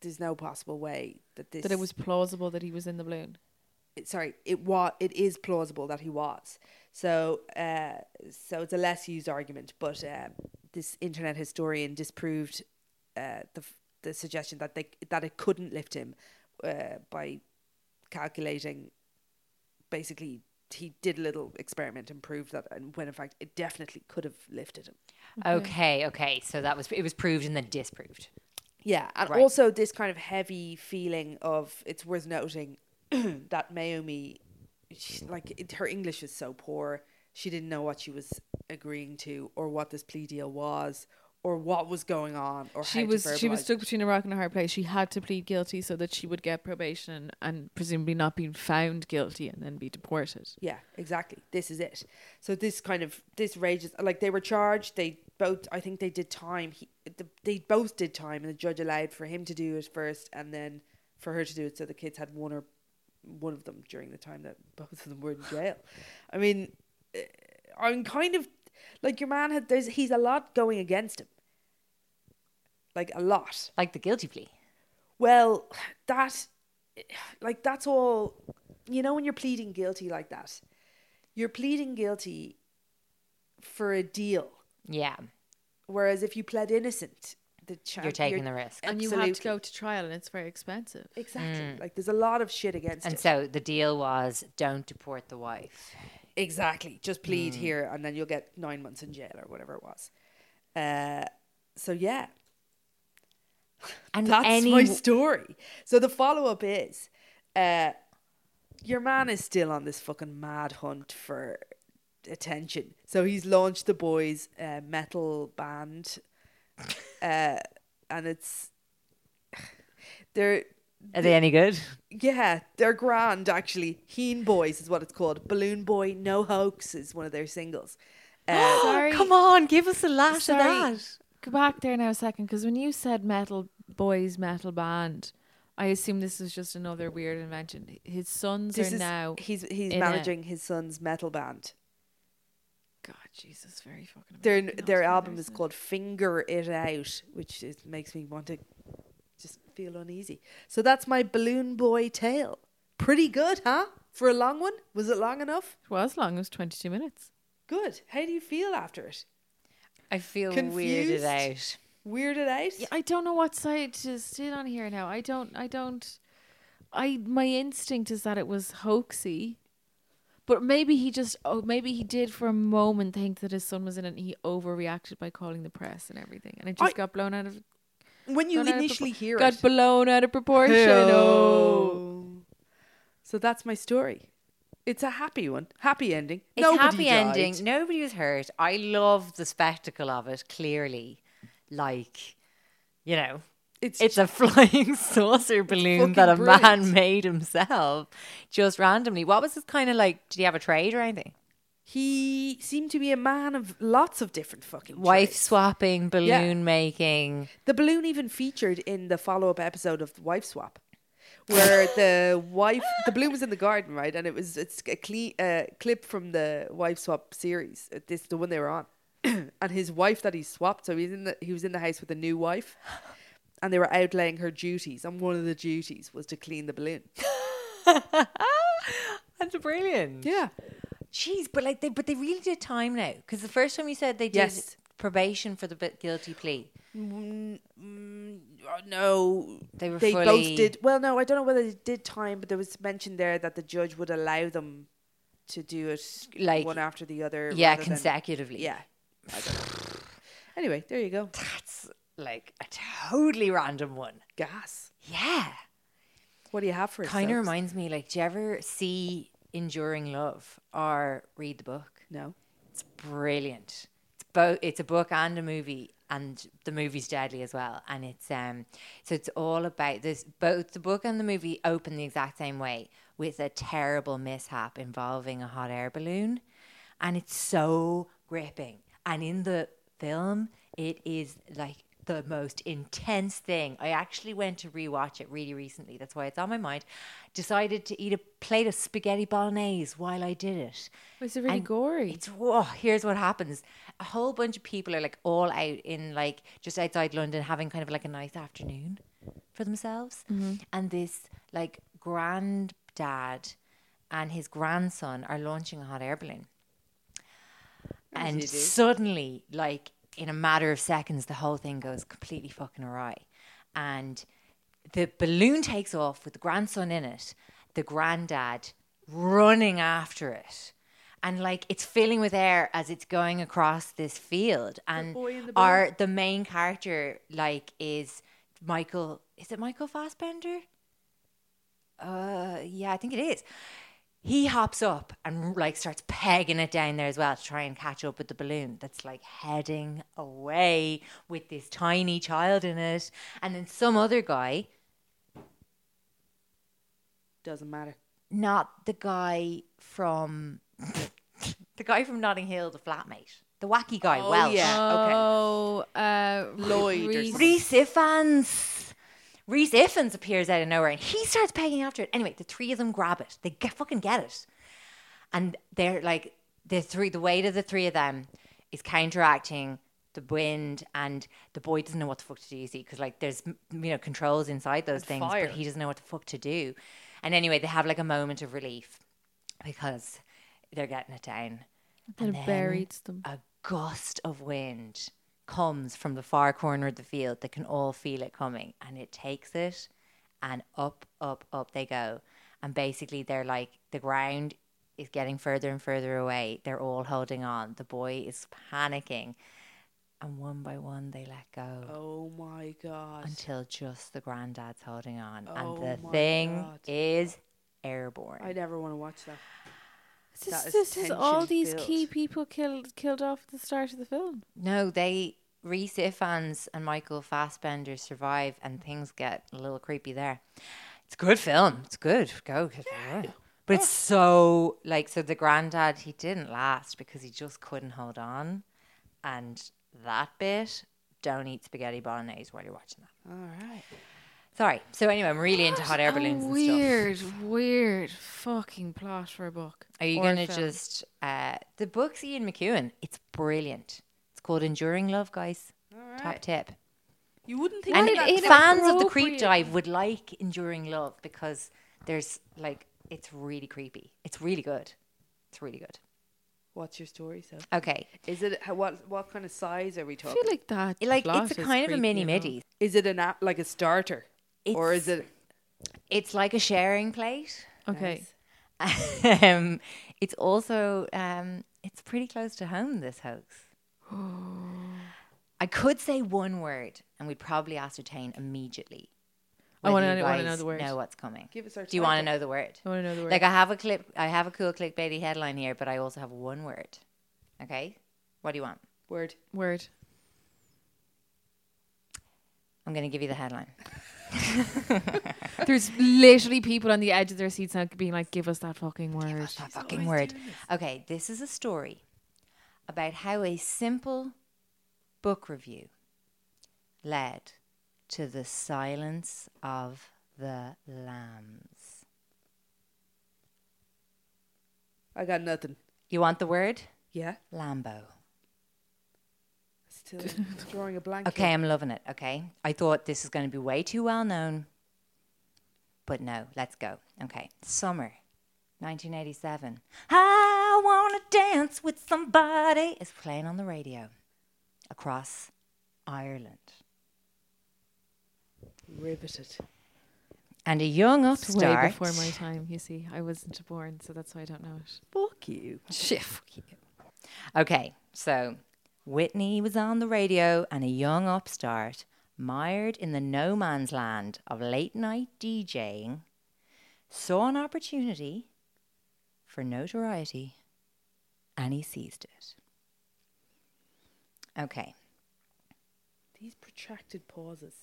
there's no possible way that this. That it was plausible that he was in the balloon. it- sorry, it was it is plausible that he was. So uh, so it's a less used argument, but uh, this internet historian disproved uh, the f- the suggestion that they that it couldn't lift him uh, by calculating. Basically, he did a little experiment and proved that, and when in fact it definitely could have lifted him. Okay, okay. So that was it was proved and then disproved. Yeah, and Right. also this kind of heavy feeling of it's worth noting that Naomi, she, like it, her English is so poor, she didn't know what she was agreeing to, or what this plea deal was, or what was going on, or She was she was stuck between a rock and a hard place. She had to plead guilty so that she would get probation and presumably not being found guilty and then be deported. Yeah, exactly. This is it. So this kind of this rages like they were charged. They both, I think they did time. He, the, they both did time, and the judge allowed for him to do it first, and then for her to do it. So the kids had one or one of them during the time that both of them were in jail. I mean, eh, I'm kind of like your man had. There's he's a lot going against him. Like a lot. Like the guilty plea. Well, that, like, that's all. You know, when you're pleading guilty like that, you're pleading guilty for a deal. Yeah. Whereas if you pled innocent, the chance You're taking the risk. And you have to go to trial and it's very expensive. Exactly. Mm. Like, there's a lot of shit against And it. so the deal was don't deport the wife. Exactly. Just plead Mm. here, and then you'll get nine months in jail or whatever it was. Uh, so yeah, And that's any my story. So the follow up is, uh, your man is still on this fucking mad hunt for attention. So he's launched the boys' uh, metal band, uh, and it's they're Are they any good? yeah they're grand actually. Heene Boys is what it's called. Balloon Boy No Hoax is one of their singles. Uh, Sorry. Come on, give us a lash Sorry. of that. Go back there now a second, because when you said metal boys metal band, I assume this is just another weird invention. His sons this are is now. he's he's in a- managing his son's metal band. God, Jesus, very fucking. Their their album is called Finger It Out, which is, makes me want to just feel uneasy. So that's my Balloon Boy tale. Pretty good, huh? For a long one? Was it long enough? It was long. It was twenty-two minutes. Good. How do you feel after it? I feel Confused? weirded out. Weirded out? Yeah, I don't know what side to sit on here now. I don't. I don't. I my instinct is that it was hoaxy, but maybe he just. Oh, maybe he did for a moment think that his son was in it. and He overreacted by calling the press and everything, and it just I- got blown out of. When you blown out of initially propor- hear got it. Got blown out of proportion. Oh. Hey-oh. So that's my story. It's a happy one. Happy ending. It's Nobody happy died. ending. Nobody was hurt. I love the spectacle of it. Clearly, like you know, It's it's a flying saucer balloon that a fucking man made himself just randomly. What was his kind of like? Did he have a trade or anything? He seemed to be a man of lots of different fucking Wife trades. swapping, balloon making. The balloon even featured in the follow-up episode of Wife Swap, where the wife, the balloon was in the garden, right? And it was it's a uh, clip from the Wife Swap series. uh, This the one they were on, and his wife that he swapped. So he's in the he was in the house with a new wife, and they were outlaying her duties. And one of the duties was to clean the balloon. That's brilliant. Yeah, Jeez, but like they, but they really did time now because the first time you said they did Yes. probation for the guilty plea, Mm, uh, no, they were they both did. Well, no, I don't know whether they did time, but there was mention there that the judge would allow them to do it Like- one after the other. Yeah, rather than- consecutively. yeah. I don't know. Anyway, there you go. That's like a totally random one. Gas. Yeah. What do you have for? Kind of reminds me, like, do you ever see Enduring Love or read the book? No. It's brilliant. It's both. It's a book and a movie, and the movie's deadly as well. And it's um, so it's all about this. Both the book and the movie open the exact same way with a terrible mishap involving a hot air balloon, and it's so gripping. And in the film, it is like the most intense thing. I actually went to rewatch it really recently. That's why it's on my mind. Decided to eat a plate of spaghetti bolognese while I did it. Was it really And gory? It's whoa, here's what happens. A whole bunch of people are like all out in like just outside London having kind of like a nice afternoon for themselves. And this like granddad and his grandson are launching a hot air balloon. And suddenly, like in a matter of seconds, the whole thing goes completely fucking awry. And the balloon takes off with the grandson in it, the granddad running after it. And like it's filling with air as it's going across this field. And the our the main character like is Michael is it Michael Fassbender? Uh yeah, I think it is. He hops up and like starts pegging it down there as well to try and catch up with the balloon that's like heading away with this tiny child in it. And then some other guy Doesn't matter. not the guy from the guy from Notting Hill, the flatmate, the wacky guy. Oh, Welsh. yeah. okay. Oh, uh, Lloyd or Reese- something. Rhys Ifans. Rhys Ifans appears out of nowhere and he starts pegging after it. Anyway, the three of them grab it. They get fucking get it, and they're like the three. The weight of the three of them is counteracting the wind, and the boy doesn't know what the fuck to do. You see, because like there's you know controls inside those things, fire. but he doesn't know what the fuck to do. And anyway, they have like a moment of relief because they're getting it down. And it buried them. A gust of wind comes from the far corner of the field. They can all feel it coming, and it takes it, and up, up, up they go. And basically, they're like the ground is getting further and further away. They're all holding on. The boy is panicking, and one by one they let go Oh my god. until just the granddad's holding on, Oh and the thing God. is airborne. I never want to watch that. This, That this is all these filled. key people killed killed off at the start of the film. No, they Rhys Ifans and Michael Fassbender survive, and things get a little creepy there. It's a good film. It's good. Go. But it's so like so. The granddad he didn't last because he just couldn't hold on, and that bit don't eat spaghetti bolognese while you're watching that. All right. Sorry. So anyway, I'm really into hot air balloons and stuff. weird, weird fucking plot for a book. Are you or going to just uh the book's Ian McEwan? It's brilliant. It's called Enduring Love, guys. Top tip. You wouldn't think And that it- fans of the creep dive would like Enduring Love because there's like it's really creepy. It's really good. It's really good. What's your story, so? Okay. Is it how, what what kind of size are we I talking? feel like that. It- like plot it's a kind of a mini enough. midi. Is it an app like a starter, or is it? It's like a sharing plate. Okay. um, it's also um, it's pretty close to home. This hoax. I could say one word, and we'd probably ascertain immediately. I wanna know- know the word. Know what's coming. Give us our Do you want to know the word? I want to know the word. Like I have a clip, I have a cool clickbaity headline here, but I also have one word. Okay, what do you want? Word. word. I'm going to give you the headline. There's literally people on the edge of their seats now being like, "Give us that fucking word." Give us That fucking word. Okay, this is a story about how a simple book review led to the silence of the lambs. I got nothing. You want the word? Yeah. Lambo. Still drawing a blank. Okay, I'm loving it. Okay. I thought this is going to be way too well known. But no, let's go. Okay. Summer 1987. I want to dance with somebody is playing on the radio across Ireland. Riveted. And a young It's way upstart. before my time. You see, I wasn't born, so that's why I don't know it. Fuck you. Shit, fuck you. Okay, so Whitney was on the radio, and a young upstart, mired in the no man's land of late night DJing, saw an opportunity for notoriety and he seized it. Okay, These protracted pauses.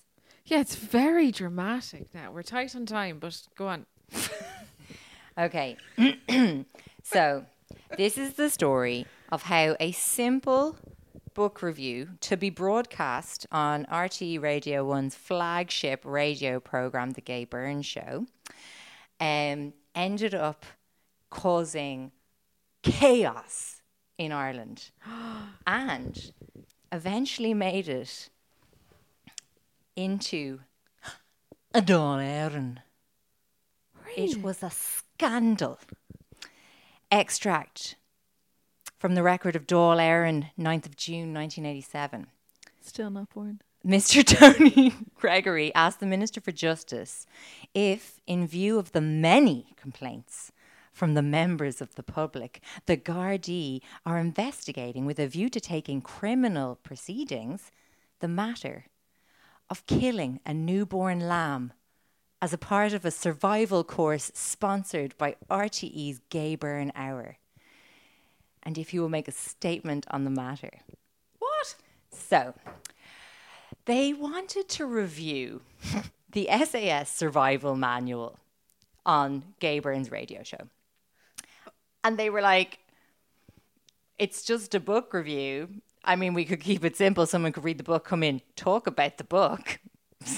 Yeah, it's very dramatic now. We're tight on time, but go on. Okay. so, this is the story of how a simple book review to be broadcast on RTE Radio 1's flagship radio program, The Gay Byrne's Show, um, ended up causing chaos in Ireland and eventually made it into a Dáil Éireann. It was a scandal. Extract from the record of Dáil Éireann, 9th of June 1987. Still not born. Mr. Tony Gregory asked the Minister for Justice if, in view of the many complaints from the members of the public, the Gardaí are investigating with a view to taking criminal proceedings the matter of killing a newborn lamb as a part of a survival course sponsored by RTE's Gay Byrne Hour. And if you will make a statement on the matter. What? So, they wanted to review the SAS survival manual on Gay Byrne's radio show. And they were like, it's just a book review. I mean, we could keep it simple. Someone could read the book, come in, talk about the book.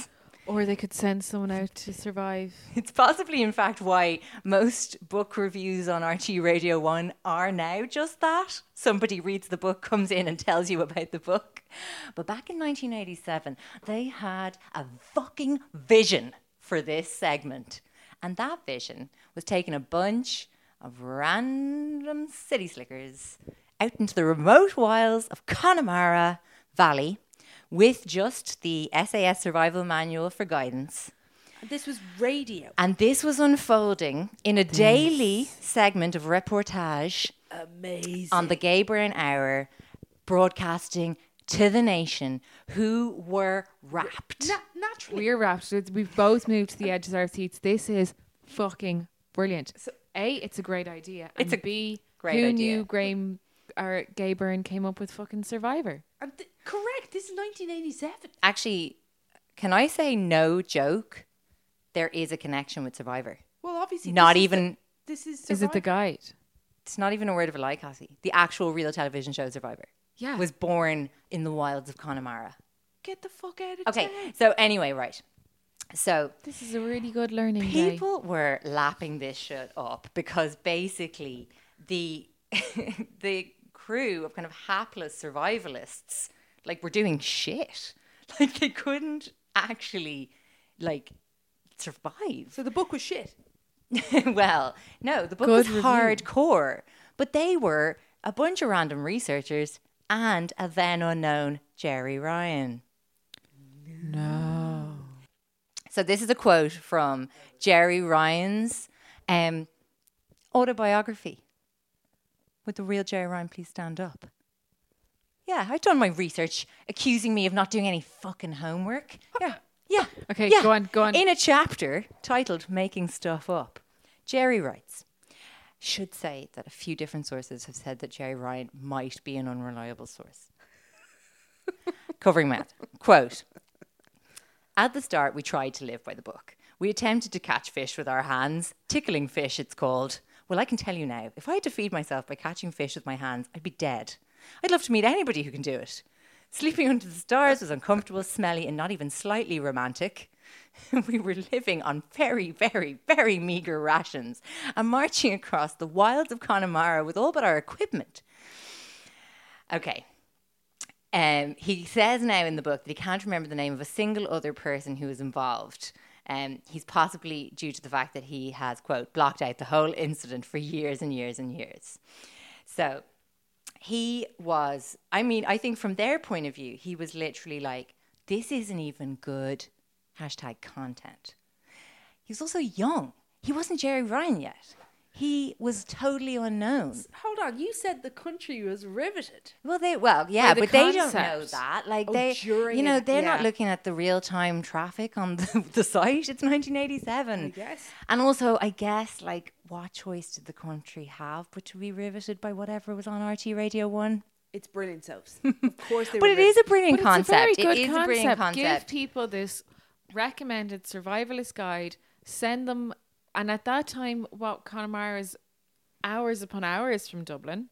Or they could send someone out to survive. It's possibly, in fact, why most book reviews on RTE Radio 1 are now just that. Somebody reads the book, comes in, and tells you about the book. But back in 1987, they had a fucking vision for this segment. And that vision was taking a bunch of random city slickers out into the remote wilds of Connemara Valley with just the SAS Survival Manual for guidance. And this was radio. And this was unfolding in a daily segment of reportage Amazing. on the Gay Byrne Hour, broadcasting to the nation who were wrapped. Na- naturally. We're wrapped. We've both moved to the edges of our seats. This is fucking brilliant. A, it's a great idea. And It's a- B, Great Who idea. knew Graham or Gay Byrne came up with fucking Survivor? And th- correct. This is 1987. Actually, can I say no joke? There is a connection with Survivor. Well, obviously, Not this is even. the- this is. Is it the Survivor. guide? It's not even a word of a lie, Cassie. The actual real television show Survivor Yeah. was born in the wilds of Connemara. Get the fuck out of here. Okay, town. so anyway, right. So This is a really good learning day. people were lapping this shit up because basically the the crew of kind of hapless survivalists like were doing shit. Like they couldn't actually like survive. So the book was shit. well, no, the book Good was review. hardcore, but they were a bunch of random researchers and a then unknown Gerry Ryan. No. So this is a quote from Gerry Ryan's um, autobiography. Would the real Gerry Ryan please stand up? Yeah, I've done my research, accusing me of not doing any fucking homework. Yeah, yeah. Okay, yeah. go on, go on. In a chapter titled "Making Stuff Up," Gerry writes. Should say that a few different sources have said that Gerry Ryan might be an unreliable source. Covering math. Quote At the start, we tried to live by the book. We attempted to catch fish with our hands, tickling fish, it's called. Well, I can tell you now, if I had to feed myself by catching fish with my hands, I'd be dead. I'd love to meet anybody who can do it. Sleeping under the stars was uncomfortable, smelly, and not even slightly romantic. we were living on very, very, very meagre rations and marching across the wilds of Connemara with all but our equipment. Okay, um, he says now in the book that he can't remember the name of a single other person who was involved. Um, he's possibly due to the fact that he has, quote, blocked out the whole incident for years and years and years. So he was, I mean, I think from their point of view, he was literally like, this isn't even good hashtag content. He was also young. He wasn't Gerry Ryan yet. He was totally unknown. Hold on, you said the country was riveted. Well, they well, yeah, the but they don't know that. Like Oh, they, during you know, they're not yeah. looking at the real time traffic on the, the site. It's 1987. I guess. And also, I guess, like, what choice did the country have but to be riveted by whatever was on RTE Radio One? It's brilliant, Soaps. Of course they But were it is a brilliant But it's a very concept. good it is concept. a brilliant concept. Give people this recommended survivalist guide. Send them, and at that time, what Connemara is hours upon hours from Dublin.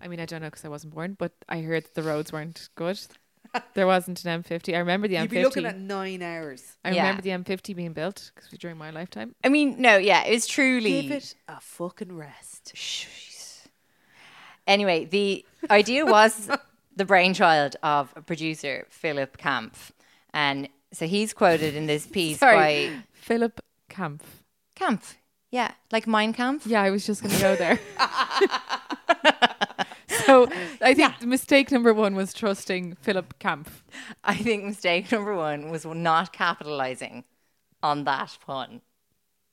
I mean, I don't know because I wasn't born, but I heard that the roads weren't good. there wasn't an M50. I remember the You'd M50. be looking at nine hours. I Yeah. remember the M50 being built because during my lifetime. I mean, no, yeah, it's truly. Give it a fucking rest. Anyway, the idea was the brainchild of producer Philip Kampf. And so he's quoted in this piece Sorry, by Philip Kampf. Kampf. Yeah, like Mein Kampf. Yeah, I was just going to go there. so I think mistake number one was trusting Philip Kampf. I think mistake number one was not capitalizing on that pun.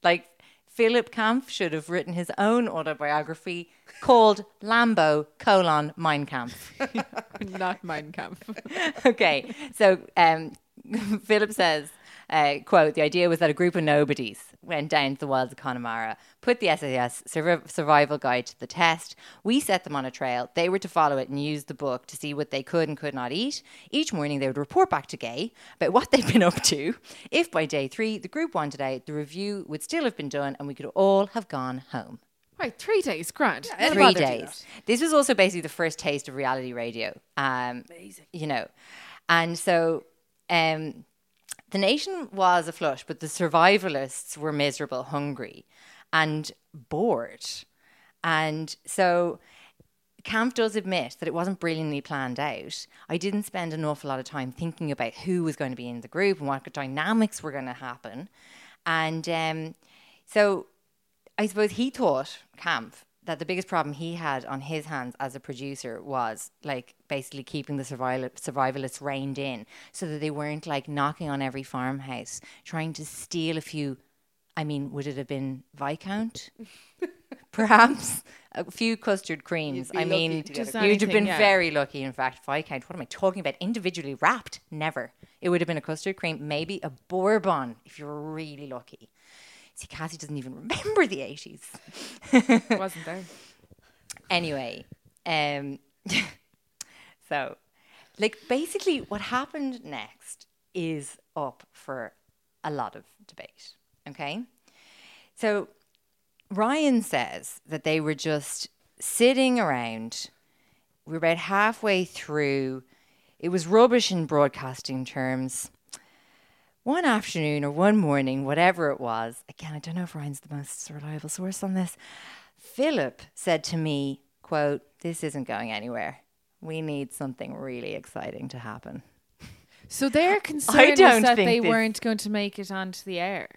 Like, Philip Kampf should have written his own autobiography called Lambo colon Mein Kampf. Not Mein Kampf. okay, so um, Philip says, uh, quote, the idea was that a group of nobodies went down to the wilds of Connemara, put the SAS survival guide to the test. We set them on a trail. They were to follow it and use the book to see what they could and could not eat. Each morning they would report back to Gay about what they'd been up to. If by day three the group wanted out, the review would still have been done and we could all have gone home. Right, three days, grand. I'd Three days. This was also basically the first taste of reality radio. Um, Amazing. You know, and so um, the nation was a flush, but the survivalists were miserable, hungry, and bored. And so Camp does admit that it wasn't brilliantly planned out. I didn't spend an awful lot of time thinking about who was going to be in the group and what dynamics were going to happen. And um, so I suppose he thought, Camp, that the biggest problem he had on his hands as a producer was like basically keeping the survival- survivalists reined in so that they weren't like knocking on every farmhouse, trying to steal a few. I mean, would it have been Viscount? Perhaps a few custard creams. I mean, you'd a- have been yeah. very lucky. In fact, Viscount. What am I talking about? Individually wrapped? Never. It would have been a custard cream, maybe a bourbon if you were really lucky. See, Cassie doesn't even remember the eighties. it Wasn't there? Anyway, um, so like basically what happened next is up for a lot of debate. Okay. So Ryan says that they were just sitting around. We're about halfway through. It was rubbish in broadcasting terms. One afternoon or one morning, whatever it was, again, I don't know if Ryan's the most reliable source on this. Philip said to me, quote, this isn't going anywhere. We need something really exciting to happen. So their concern don't was that they this- weren't going to make it onto the air.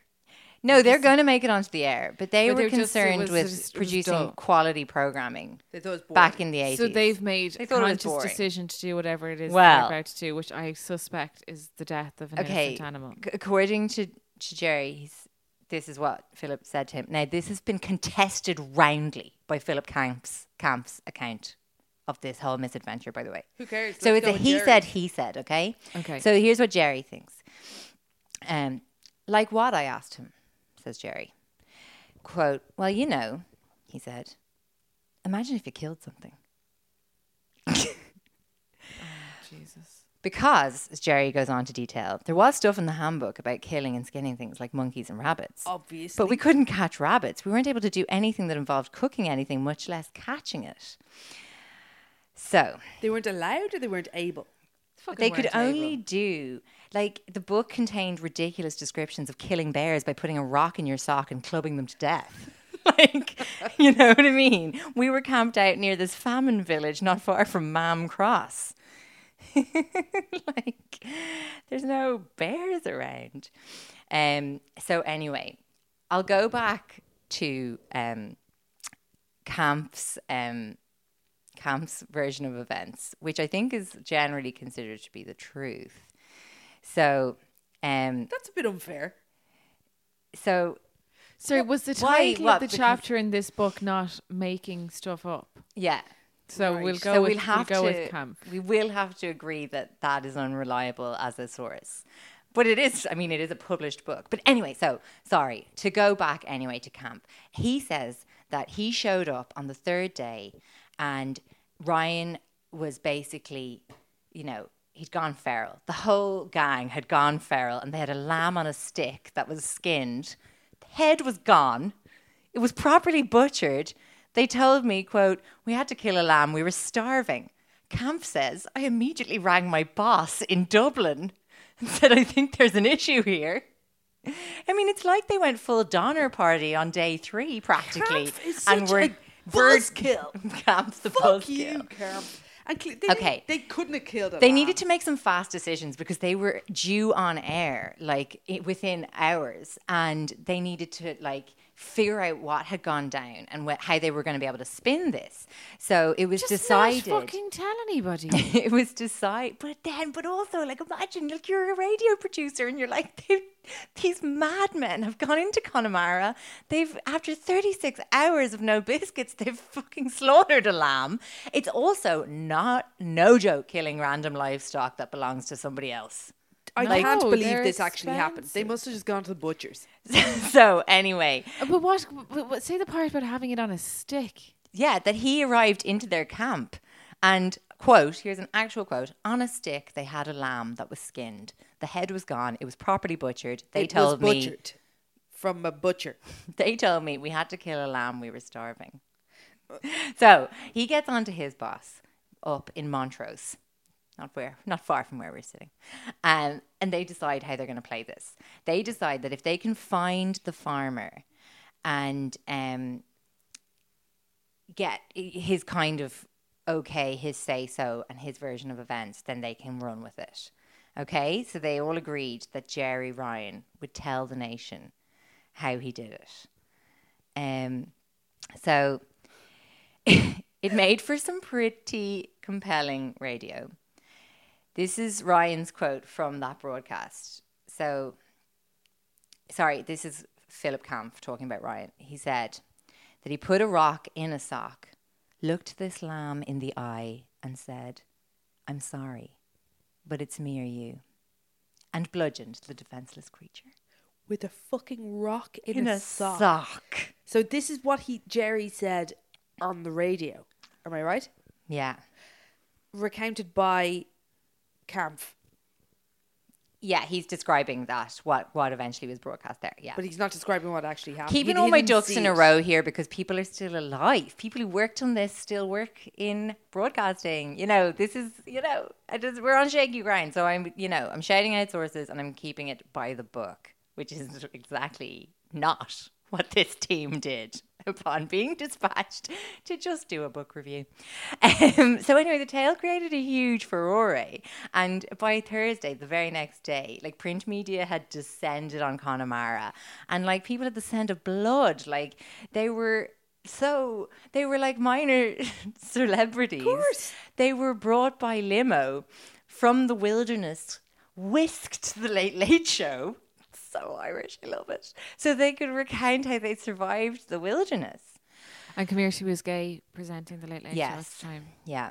No, they're going to make it onto the air, but they But were they're just- it concerned was with just- it was producing dull. quality programming They thought it was boring. back in the 80s. So they've made They a thought it was conscious boring. decision to do whatever it is Well- they're about to do, which I suspect is the death of an okay, innocent animal. c- according to, to Gerry, he's, this is what Philip said to him. Now, this has been contested roundly by Philip Camp's, Camp's account of this whole misadventure, by the way. Who cares? So Let's it's go a with he Gerry. said, he said, okay? Okay. So here's what Gerry thinks. Um, like what I asked him, says Gerry. Quote, well, you know, he said, imagine if you killed something. Oh, Jesus. Because, as Gerry goes on to detail, there was stuff in the handbook about killing and skinning things like monkeys and rabbits. Obviously. But we couldn't catch rabbits. We weren't able to do anything that involved cooking anything, much less catching it. So, They weren't allowed or they weren't able. they could weren't only able. do like the book contained ridiculous descriptions of killing bears by putting a rock in your sock and clubbing them to death. like, you know what I mean? We were camped out near this famine village not far from Mam Cross. like, there's no bears around. Um. So anyway, I'll go back to um, Camp's um, Camp's version of events, which I think is generally considered to be the truth. So, um, That's a bit unfair. so Sorry, was the Why- title what, of the chapter in this book not making stuff up? yeah. So Right. we'll go so with we'll have we'll go to with camp. we will have to agree that that is unreliable as a source. But it is, I mean, it is a published book. But anyway, so sorry, to go back anyway to camp. He says that he showed up on the third day and Ryan was basically, you know, he'd gone feral. The whole gang had gone feral and they had a lamb on a stick that was skinned. The head was gone. It was properly butchered. They told me, quote, we had to kill a lamb. We were starving. Camp says, I immediately rang my boss in Dublin and said, I think there's an issue here. I mean, it's like they went full Donner party on day three, practically. Camp is and such we're a buzzkill. Camp's the Fuck you, Camp. And cl- they, Okay. They couldn't have killed a They lamb. needed to make some fast decisions because they were due on air like i- within hours, and they needed to like figure out what had gone down and wh- how they were going to be able to spin this. So it was Just decided. not fucking tell anybody. it was decided, but then, but also, like, imagine, like, you're a radio producer and you're like, "They- these madmen have gone into Connemara. They've, after 36 hours of no biscuits, they've fucking slaughtered a lamb. It's also not, no joke, killing random livestock that belongs to somebody else. I Like- can't believe they're this actually happened. They must have just gone to the butchers. so, anyway, Uh, but what, but, but say the part about having it on a stick. yeah, that he arrived into their camp and quote, here's an actual quote, on a stick they had a lamb that was skinned. The head was gone, it was properly butchered. They it told was me butchered from a butcher. they told me we had to kill a lamb, we were starving. So he gets on to his boss up in Montrose, not where, not far from where we're sitting, um, and they decide how they're going to play this. They decide that if they can find the farmer and um, get his kind of okay, his say so, and his version of events, then they can run with it. Okay, so they all agreed that Gerry Ryan would tell the nation how he did it. Um, so it made for some pretty compelling radio. This is Ryan's quote from that broadcast. So, sorry, this is Philip Kampf talking about Ryan. He said that he put a rock in a sock, looked this lamb in the eye, and said, I'm sorry, but it's me or you, and bludgeoned the defenseless creature. With a fucking rock in, In a, a sock. sock. So this is what he Gerry said on the radio. Am I right? Yeah. Recounted by Kampf, Yeah, he's describing that, what, what eventually was broadcast there. Yeah. but he's not describing what actually happened. Keeping all my ducks in a row here because people are still alive. People who worked on this still work in broadcasting. You know, this is, you know, I just, we're on shaky ground. So I'm, you know, I'm shouting out sources and I'm keeping it by the book, which is exactly not what this team did upon being dispatched to just do a book review. Um, so anyway, the tale created a huge furore, and by Thursday, the very next day, like print media had descended on Connemara, and like people had the scent of blood, like they were. So they were like minor celebrities. Of course. They were brought by limo from the wilderness, whisked to the Late Late Show, so Irish. I love it. So they could recount how they survived the wilderness. And come here, she was Gay presenting the late late show at Yes. the time. Yeah.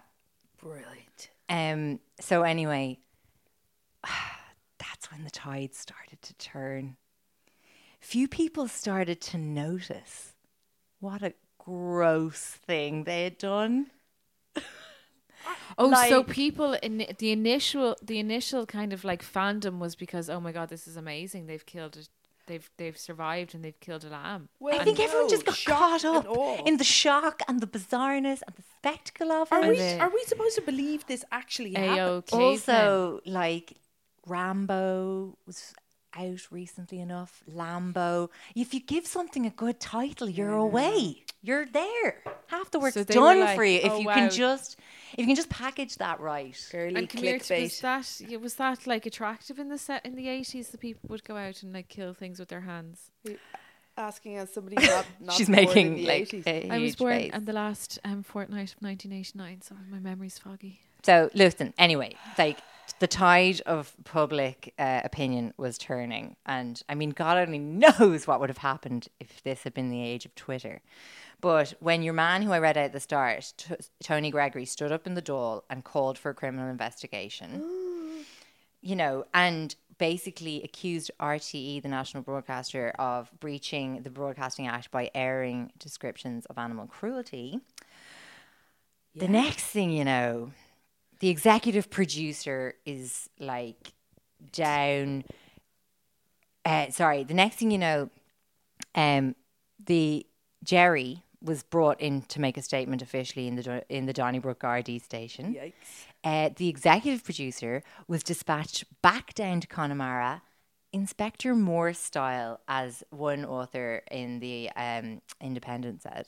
Brilliant. Um. So anyway, that's when the tide started to turn. Few people started to notice what a gross thing they had done. Oh, so people in the initial the initial kind of like fandom was because oh my god, this is amazing. They've killed it. They've they've survived and they've killed a lamb. Well, I think everyone just got caught and up in the shock and the bizarreness and the spectacle of Are it. we, the- are we supposed to believe this actually happened? AO cavemen. also like Rambo was out recently enough. Lambo. If you give something a good title, you're away. You're there. Half the work's So done like, for you if "Oh, you wow." can just if you can just package that right. Early And come here, was that yeah, was that like attractive in the set in the eighties? The people would go out and like kill things with their hands. Asking as somebody not, not She's born in making the like 80s. a I was born face. in the last um, fortnight of 1989, so my memory's foggy. So listen, anyway, like the tide of public uh, opinion was turning, and I mean, God only knows what would have happened if this had been the age of Twitter. But when your man, who I read out at the start, T- Tony Gregory, stood up in the Dáil and called for a criminal investigation, you know, and basically accused RTE, the national broadcaster, of breaching the Broadcasting Act by airing descriptions of animal cruelty. The next thing you know, the executive producer is like down. Uh, sorry, the next thing you know, um, the Gerry was brought in to make a statement officially in the in the Donnybrook Gardaí station. Yikes. Uh, the executive producer was dispatched back down to Connemara, Inspector Morse style, as one author in the um, Independent said,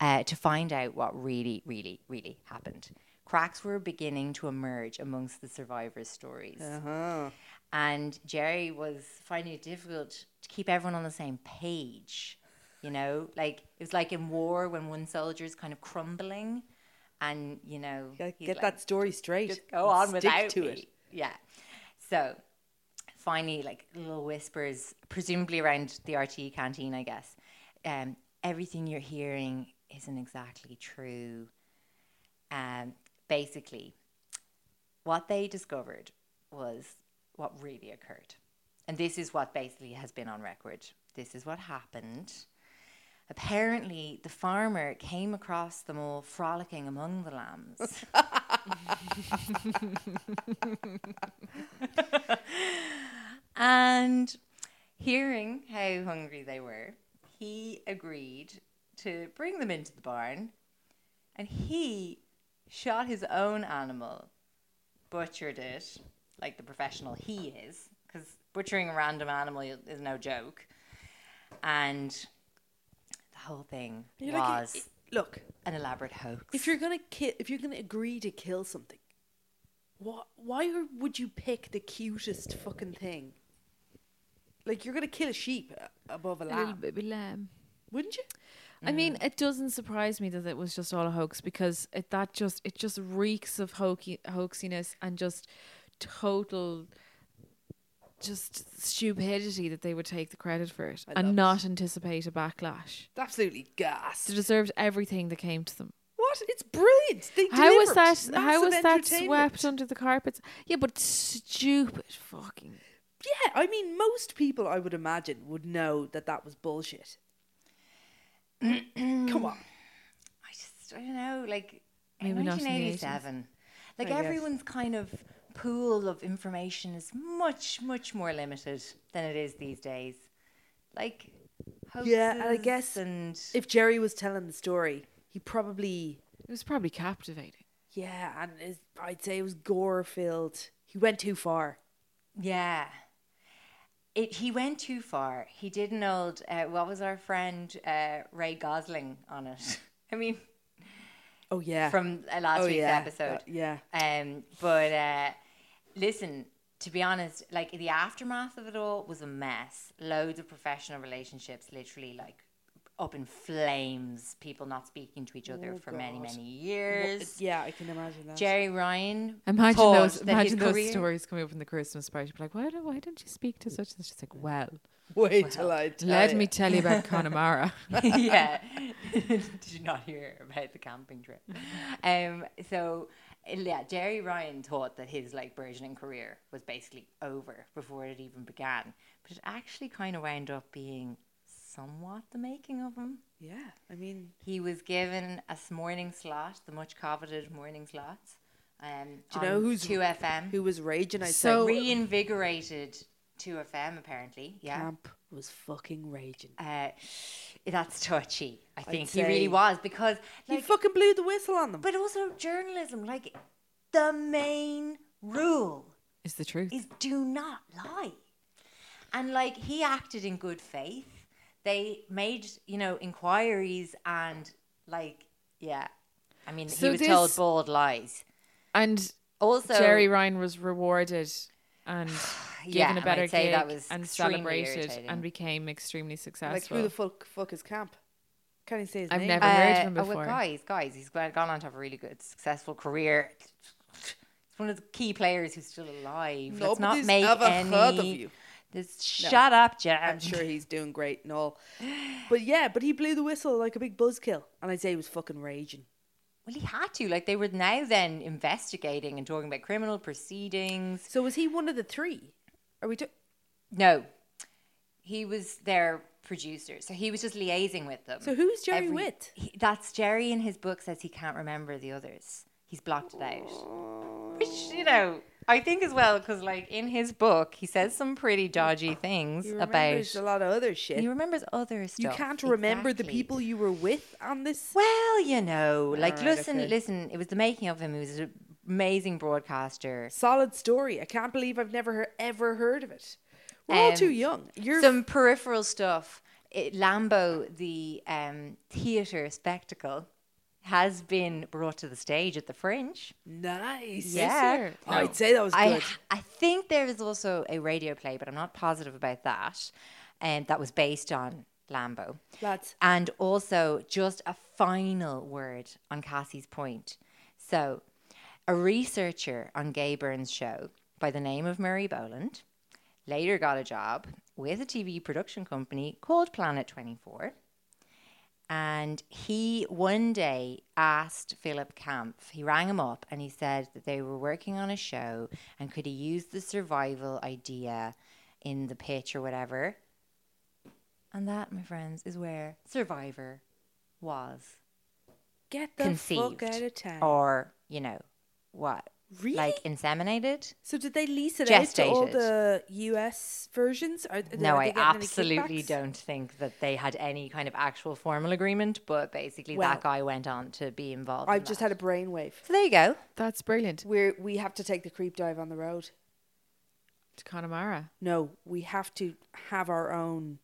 uh, to find out what really, really, really happened. Cracks were beginning to emerge amongst the survivors' stories. Uh-huh. And Gerry was finding it difficult to keep everyone on the same page. You know, like it was like in war when one soldier's kind of crumbling, and you know, Get like, that story straight. just go on without to me. it. Yeah. So finally, like little whispers, presumably around the RTE canteen, I guess. Um, everything you're hearing isn't exactly true. Um, basically, what they discovered was what really occurred. And this is what basically has been on record. This is what happened. Apparently, the farmer came across them all frolicking among the lambs. and hearing how hungry they were, he agreed to bring them into the barn and he shot his own animal, butchered it like the professional he is, because butchering a random animal is no joke. And whole thing You're like, was i- look, an elaborate hoax. if you're gonna kill, if you're gonna agree to kill something, what? Why would you pick the cutest fucking thing? Like you're gonna kill a sheep uh, above a A little lamb, baby lamb. wouldn't you? I mean, it doesn't surprise me that it was just all a hoax because it that just it just reeks of hokey, hoaxiness and just total just stupidity that they would take the credit for it I love and it. not anticipate a backlash. Absolutely gas. They deserved everything that came to them. What? It's brilliant. They How was that? How was that swept under the carpets? Yeah, but stupid fucking. Yeah, I mean, most people I would imagine would know that that was bullshit. Come on. I just just I don't know, like Maybe not in the 1987. Like I guess. everyone's kind of pool of information is much much more limited than it is these days. Like Yeah, and I guess and if Gerry was telling the story, he probably It was probably captivating. yeah, and is I'd say it was gore filled. He went too far. Yeah. It, he went too far. He did an old, uh, what was our friend uh, Ray Gosling on it? I mean, Oh yeah, from uh, last Oh, week's yeah. episode. Uh, yeah. Um, but uh, listen, to be honest, like the aftermath of it all was a mess. Loads of professional relationships, literally like up in flames. People not speaking to each other Oh, for many, God. many years. yeah, I can imagine that. Gerry Ryan. Imagine those. that Imagine those career- stories coming up in the Christmas party. Be like, why don't why don't you speak to such and such? It's like, well, Wait till I tell let ya. me tell you about Connemara. yeah. Did you not hear about the camping trip? Um, so yeah, Gerry Ryan thought that his like burgeoning career was basically over before it even began, but it actually kind of wound up being somewhat the making of him. Yeah, I mean, He was given a morning slot, the much coveted morning slot. Um, do you know who's two FM? Who was raging? I So- reinvigorated two FM apparently. Yeah. Kampf was fucking raging. Uh, that's touchy. I think he really was because he fucking blew the whistle on them. but also journalism, like the main rule Is the truth. is do not lie. And like he acted in good faith. They made, you know, inquiries and like yeah. I mean, So he was told this- bold lies. and Also Gerry Ryan was rewarded and Yeah, given and a better gig that was and celebrated irritating. and became extremely successful. like who the fuck fuck is Kampf? Can't even say his name? I've name. never heard Uh, from oh, before. well, guys, guys, he's gone gone on to have a really good, successful career. He's one of the key players who's still alive. Let's not Nobody's make ever any. heard of you. This, Shut up, Jen. I'm sure he's doing great and all. But yeah, but he blew the whistle like a big buzzkill. And I'd say he was fucking raging. Well, he had to. Like they were now then investigating and talking about criminal proceedings. So was he one of the three? Are we? T- No, he was their producer, so he was just liaising with them. So who's Gerry with? He, that's Gerry in his book says he can't remember the others. He's blocked it out. Which you know, I think as well because like in his book he says some pretty dodgy things he about. a lot of other shit. He remembers other stuff. you can't remember the people you were with on this. Well, you know, like Alright, listen, okay. listen. It was the making of him. He was an amazing broadcaster. Solid story. I can't believe I've never he- ever heard of it. We're all Um, too young. You're some peripheral stuff. It, Lambo, the um, theatre spectacle, has been brought to the stage at the Fringe. nice. Yeah. I'd say that was I, good. I think there is also a radio play, but I'm not positive about that. And that was based on Lambo. Lads. And also, just a final word on Cassie's point. So, a researcher on Gay Byrne's show by the name of Murray Boland later got a job with a TV production company called Planet 24. And he one day asked Philip Kampf, he rang him up and he said that they were working on a show and could he use the survival idea in the pitch or whatever. And that, my friends, is where Survivor was Get the conceived. fuck out of town. Or, you know, what? Really? Like inseminated? so did they lease it out to all the US versions? Are, No, are I they getting absolutely don't think that they had any kind of actual formal agreement, but basically Well, that guy went on to be involved. I've in just that. had a brainwave. So there you go. That's brilliant. We're we have to take the creep dive on the road. To Connemara. No, we have to have our own.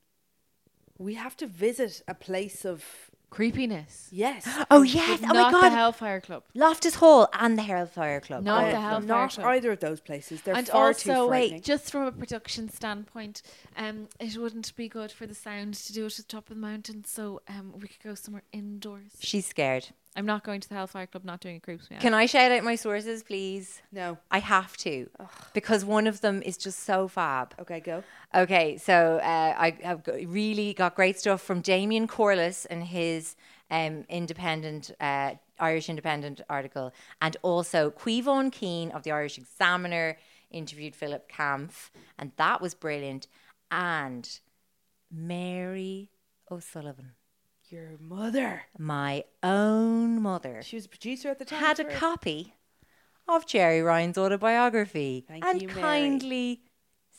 We have to visit a place of Creepiness. yes. Oh yes! But oh not my the god! Hellfire Club. Loftus Hall and the Hellfire Club. Not Oh, the Hellfire not Club. either of those places. They're and far also, too frightening. wait, just from a production standpoint, um, it wouldn't be good for the sound to do it at the top of the mountain. So, um, we could go somewhere indoors. She's scared. I'm not going to the Hellfire Club. Not doing a creeps me out. Can I shout out my sources, please? no. I have to because one of them is just so fab. Okay, go. Okay, so uh, I have really got great stuff from Damian Corless and his um, independent uh, Irish Independent article, and also Caomhán Keane of the Irish Examiner interviewed Philip Kampf, and that was brilliant. And Mary O'Sullivan, Your mother. My own mother She was a producer at the time. had a for- copy of Gerry Ryan's autobiography Thank and you, Mary. kindly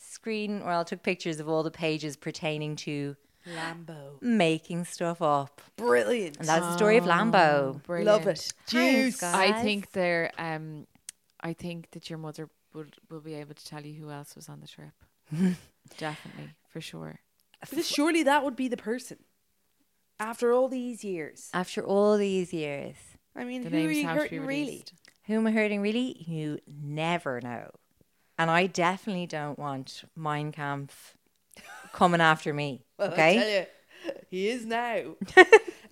screen well took pictures of all the pages pertaining to Lambo. making stuff up. Brilliant. And that's the story of Lambo. Brilliant. Love it. Juice. guys. I think they're. Um, I think that your mother would will be able to tell you who else was on the trip. Definitely, for sure. Because surely that would be the person. After all these years. After all these years, I mean, The who are names you have to be hurting really? who am I hurting really? You never know. And I definitely don't want Mein Kampf coming after me. Well, okay? I tell you, he is now.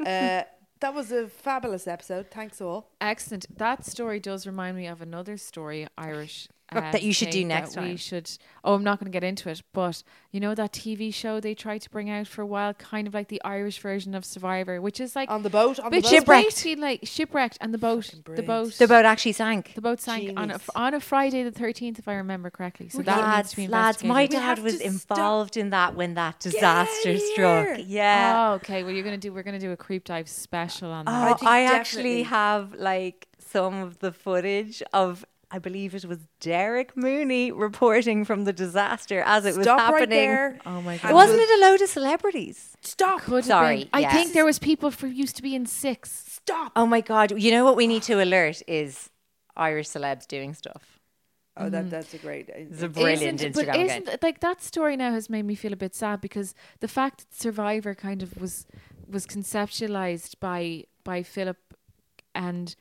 uh, that was a fabulous episode. Thanks all. Excellent. That story does remind me of another story, Irish. Um, That you should do next that We should. Oh, I'm not going to get into it, but you know that TV show they tried to bring out for a while, kind of like the Irish version of Survivor, which is like On the boat, on the boat. Shipwrecked. basically like shipwrecked, and the boat, the boat, The boat actually sank. the boat sank on a, on a Friday the 13th, if I remember correctly. So that needs lads, to be lads, my dad was involved in that when that disaster struck. Yeah. Oh, okay. Well, you're gonna do. We're gonna do a creep dive special on that. Oh, I I, actually have like some of the footage of I believe it was Derek Mooney reporting from the disaster as it was happening. right there. Oh my And god. Wasn't it a load of celebrities? Stop. Could have Sorry, been. I yes. think there was people who used to be in six. Stop. Oh my god! You know what we need to alert is Irish celebs doing stuff. Oh, that mm-hmm. that's a great. Uh, it's a uh, brilliant Isn't- but isn't account. it- like that story now has made me feel a bit sad because the fact that Survivor kind of was was conceptualized by by Philip and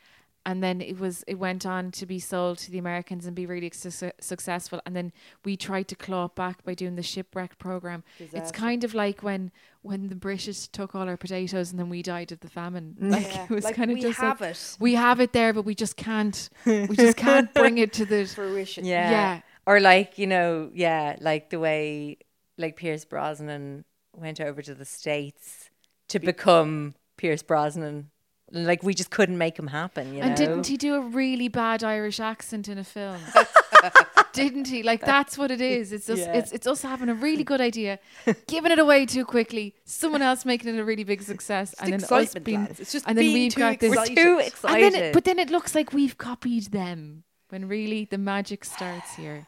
and then it was it went on to be sold to the Americans and be really su- successful and then we tried to claw it back by doing the shipwreck program. It's kind of like when when the British took all our potatoes and then we died of the famine. Like Yeah, it was like kind of we just have like, it. we have it there, but we just can't. We just can't bring it to the fruition. Yeah. Yeah. Or like, you know, yeah, like the way like Pierce Brosnan went over to the States to become Pierce Brosnan. Like we just couldn't make him happen, you know. And didn't he do a really bad Irish accent in a film? didn't he? Like that's what it is. It's just Yeah. it's it's us having a really good idea, giving it away too quickly, someone else making it a really big success, and then us being, lads. It's just and then we've too got this. We're excited. And then it, but then it looks like we've copied them when really the magic starts here.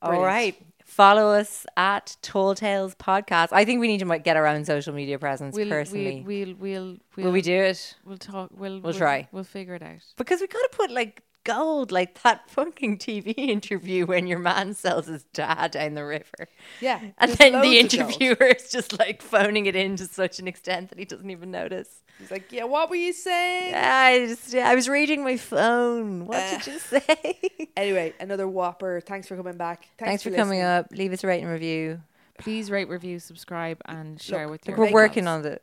All Brilliant. right. Follow us at Tall Tales Podcast. I think we need to get our own social media presence We'll, personally. we'll, we'll, we'll, we'll, Will we do it? We'll talk. We'll, We'll try. We'll figure it out. Because we gotta put like gold, like that fucking TV interview when your man sells his dad down the river. Yeah, And then the loads of gold. interviewer is just like phoning it in to such an extent that he doesn't even notice. He's like, yeah, what were you saying? I just, I was reading my phone. What Uh, did you say? Anyway, another whopper. Thanks for coming back. Thanks, for, coming up. Leave us a rating review. Please rate, review, subscribe, and share with your. We're working on the.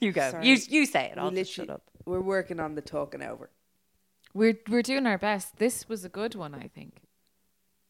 you go. Sorry. You you say it. I'll just shut up. We're working on the talking over. We're we're doing our best. This was a good one, I think.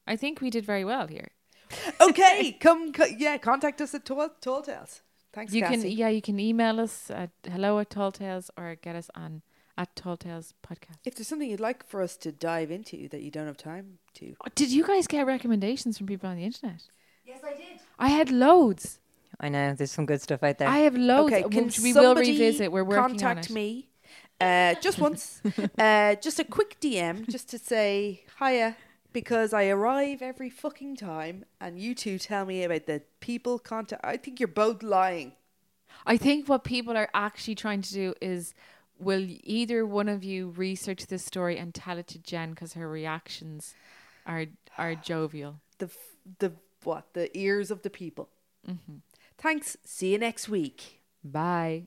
I think we did very well here. Okay, come, co- yeah, contact us at Tall, Tall Tales. Thanks, You can Cassie. yeah, you can email us at hello at Tall Tales or get us on at Tall Tales podcast. If there's something you'd like for us to dive into that you don't have time to, Oh, Did you guys get recommendations from people on the internet? Yes, I did. I had loads. I know there's some good stuff out there. I have loads, okay, can which we will somebody revisit. We're working contact on it. me uh, just once, uh, just a quick DM, just to say hiya, because I arrive every fucking time, and you two tell me about the people contact. I think you're both lying. I think what people are actually trying to do is will either one of you research this story and tell it to Jen because her reactions are are jovial. The f- the what the ears of the people. Mm-hmm. Thanks. See you next week. Bye.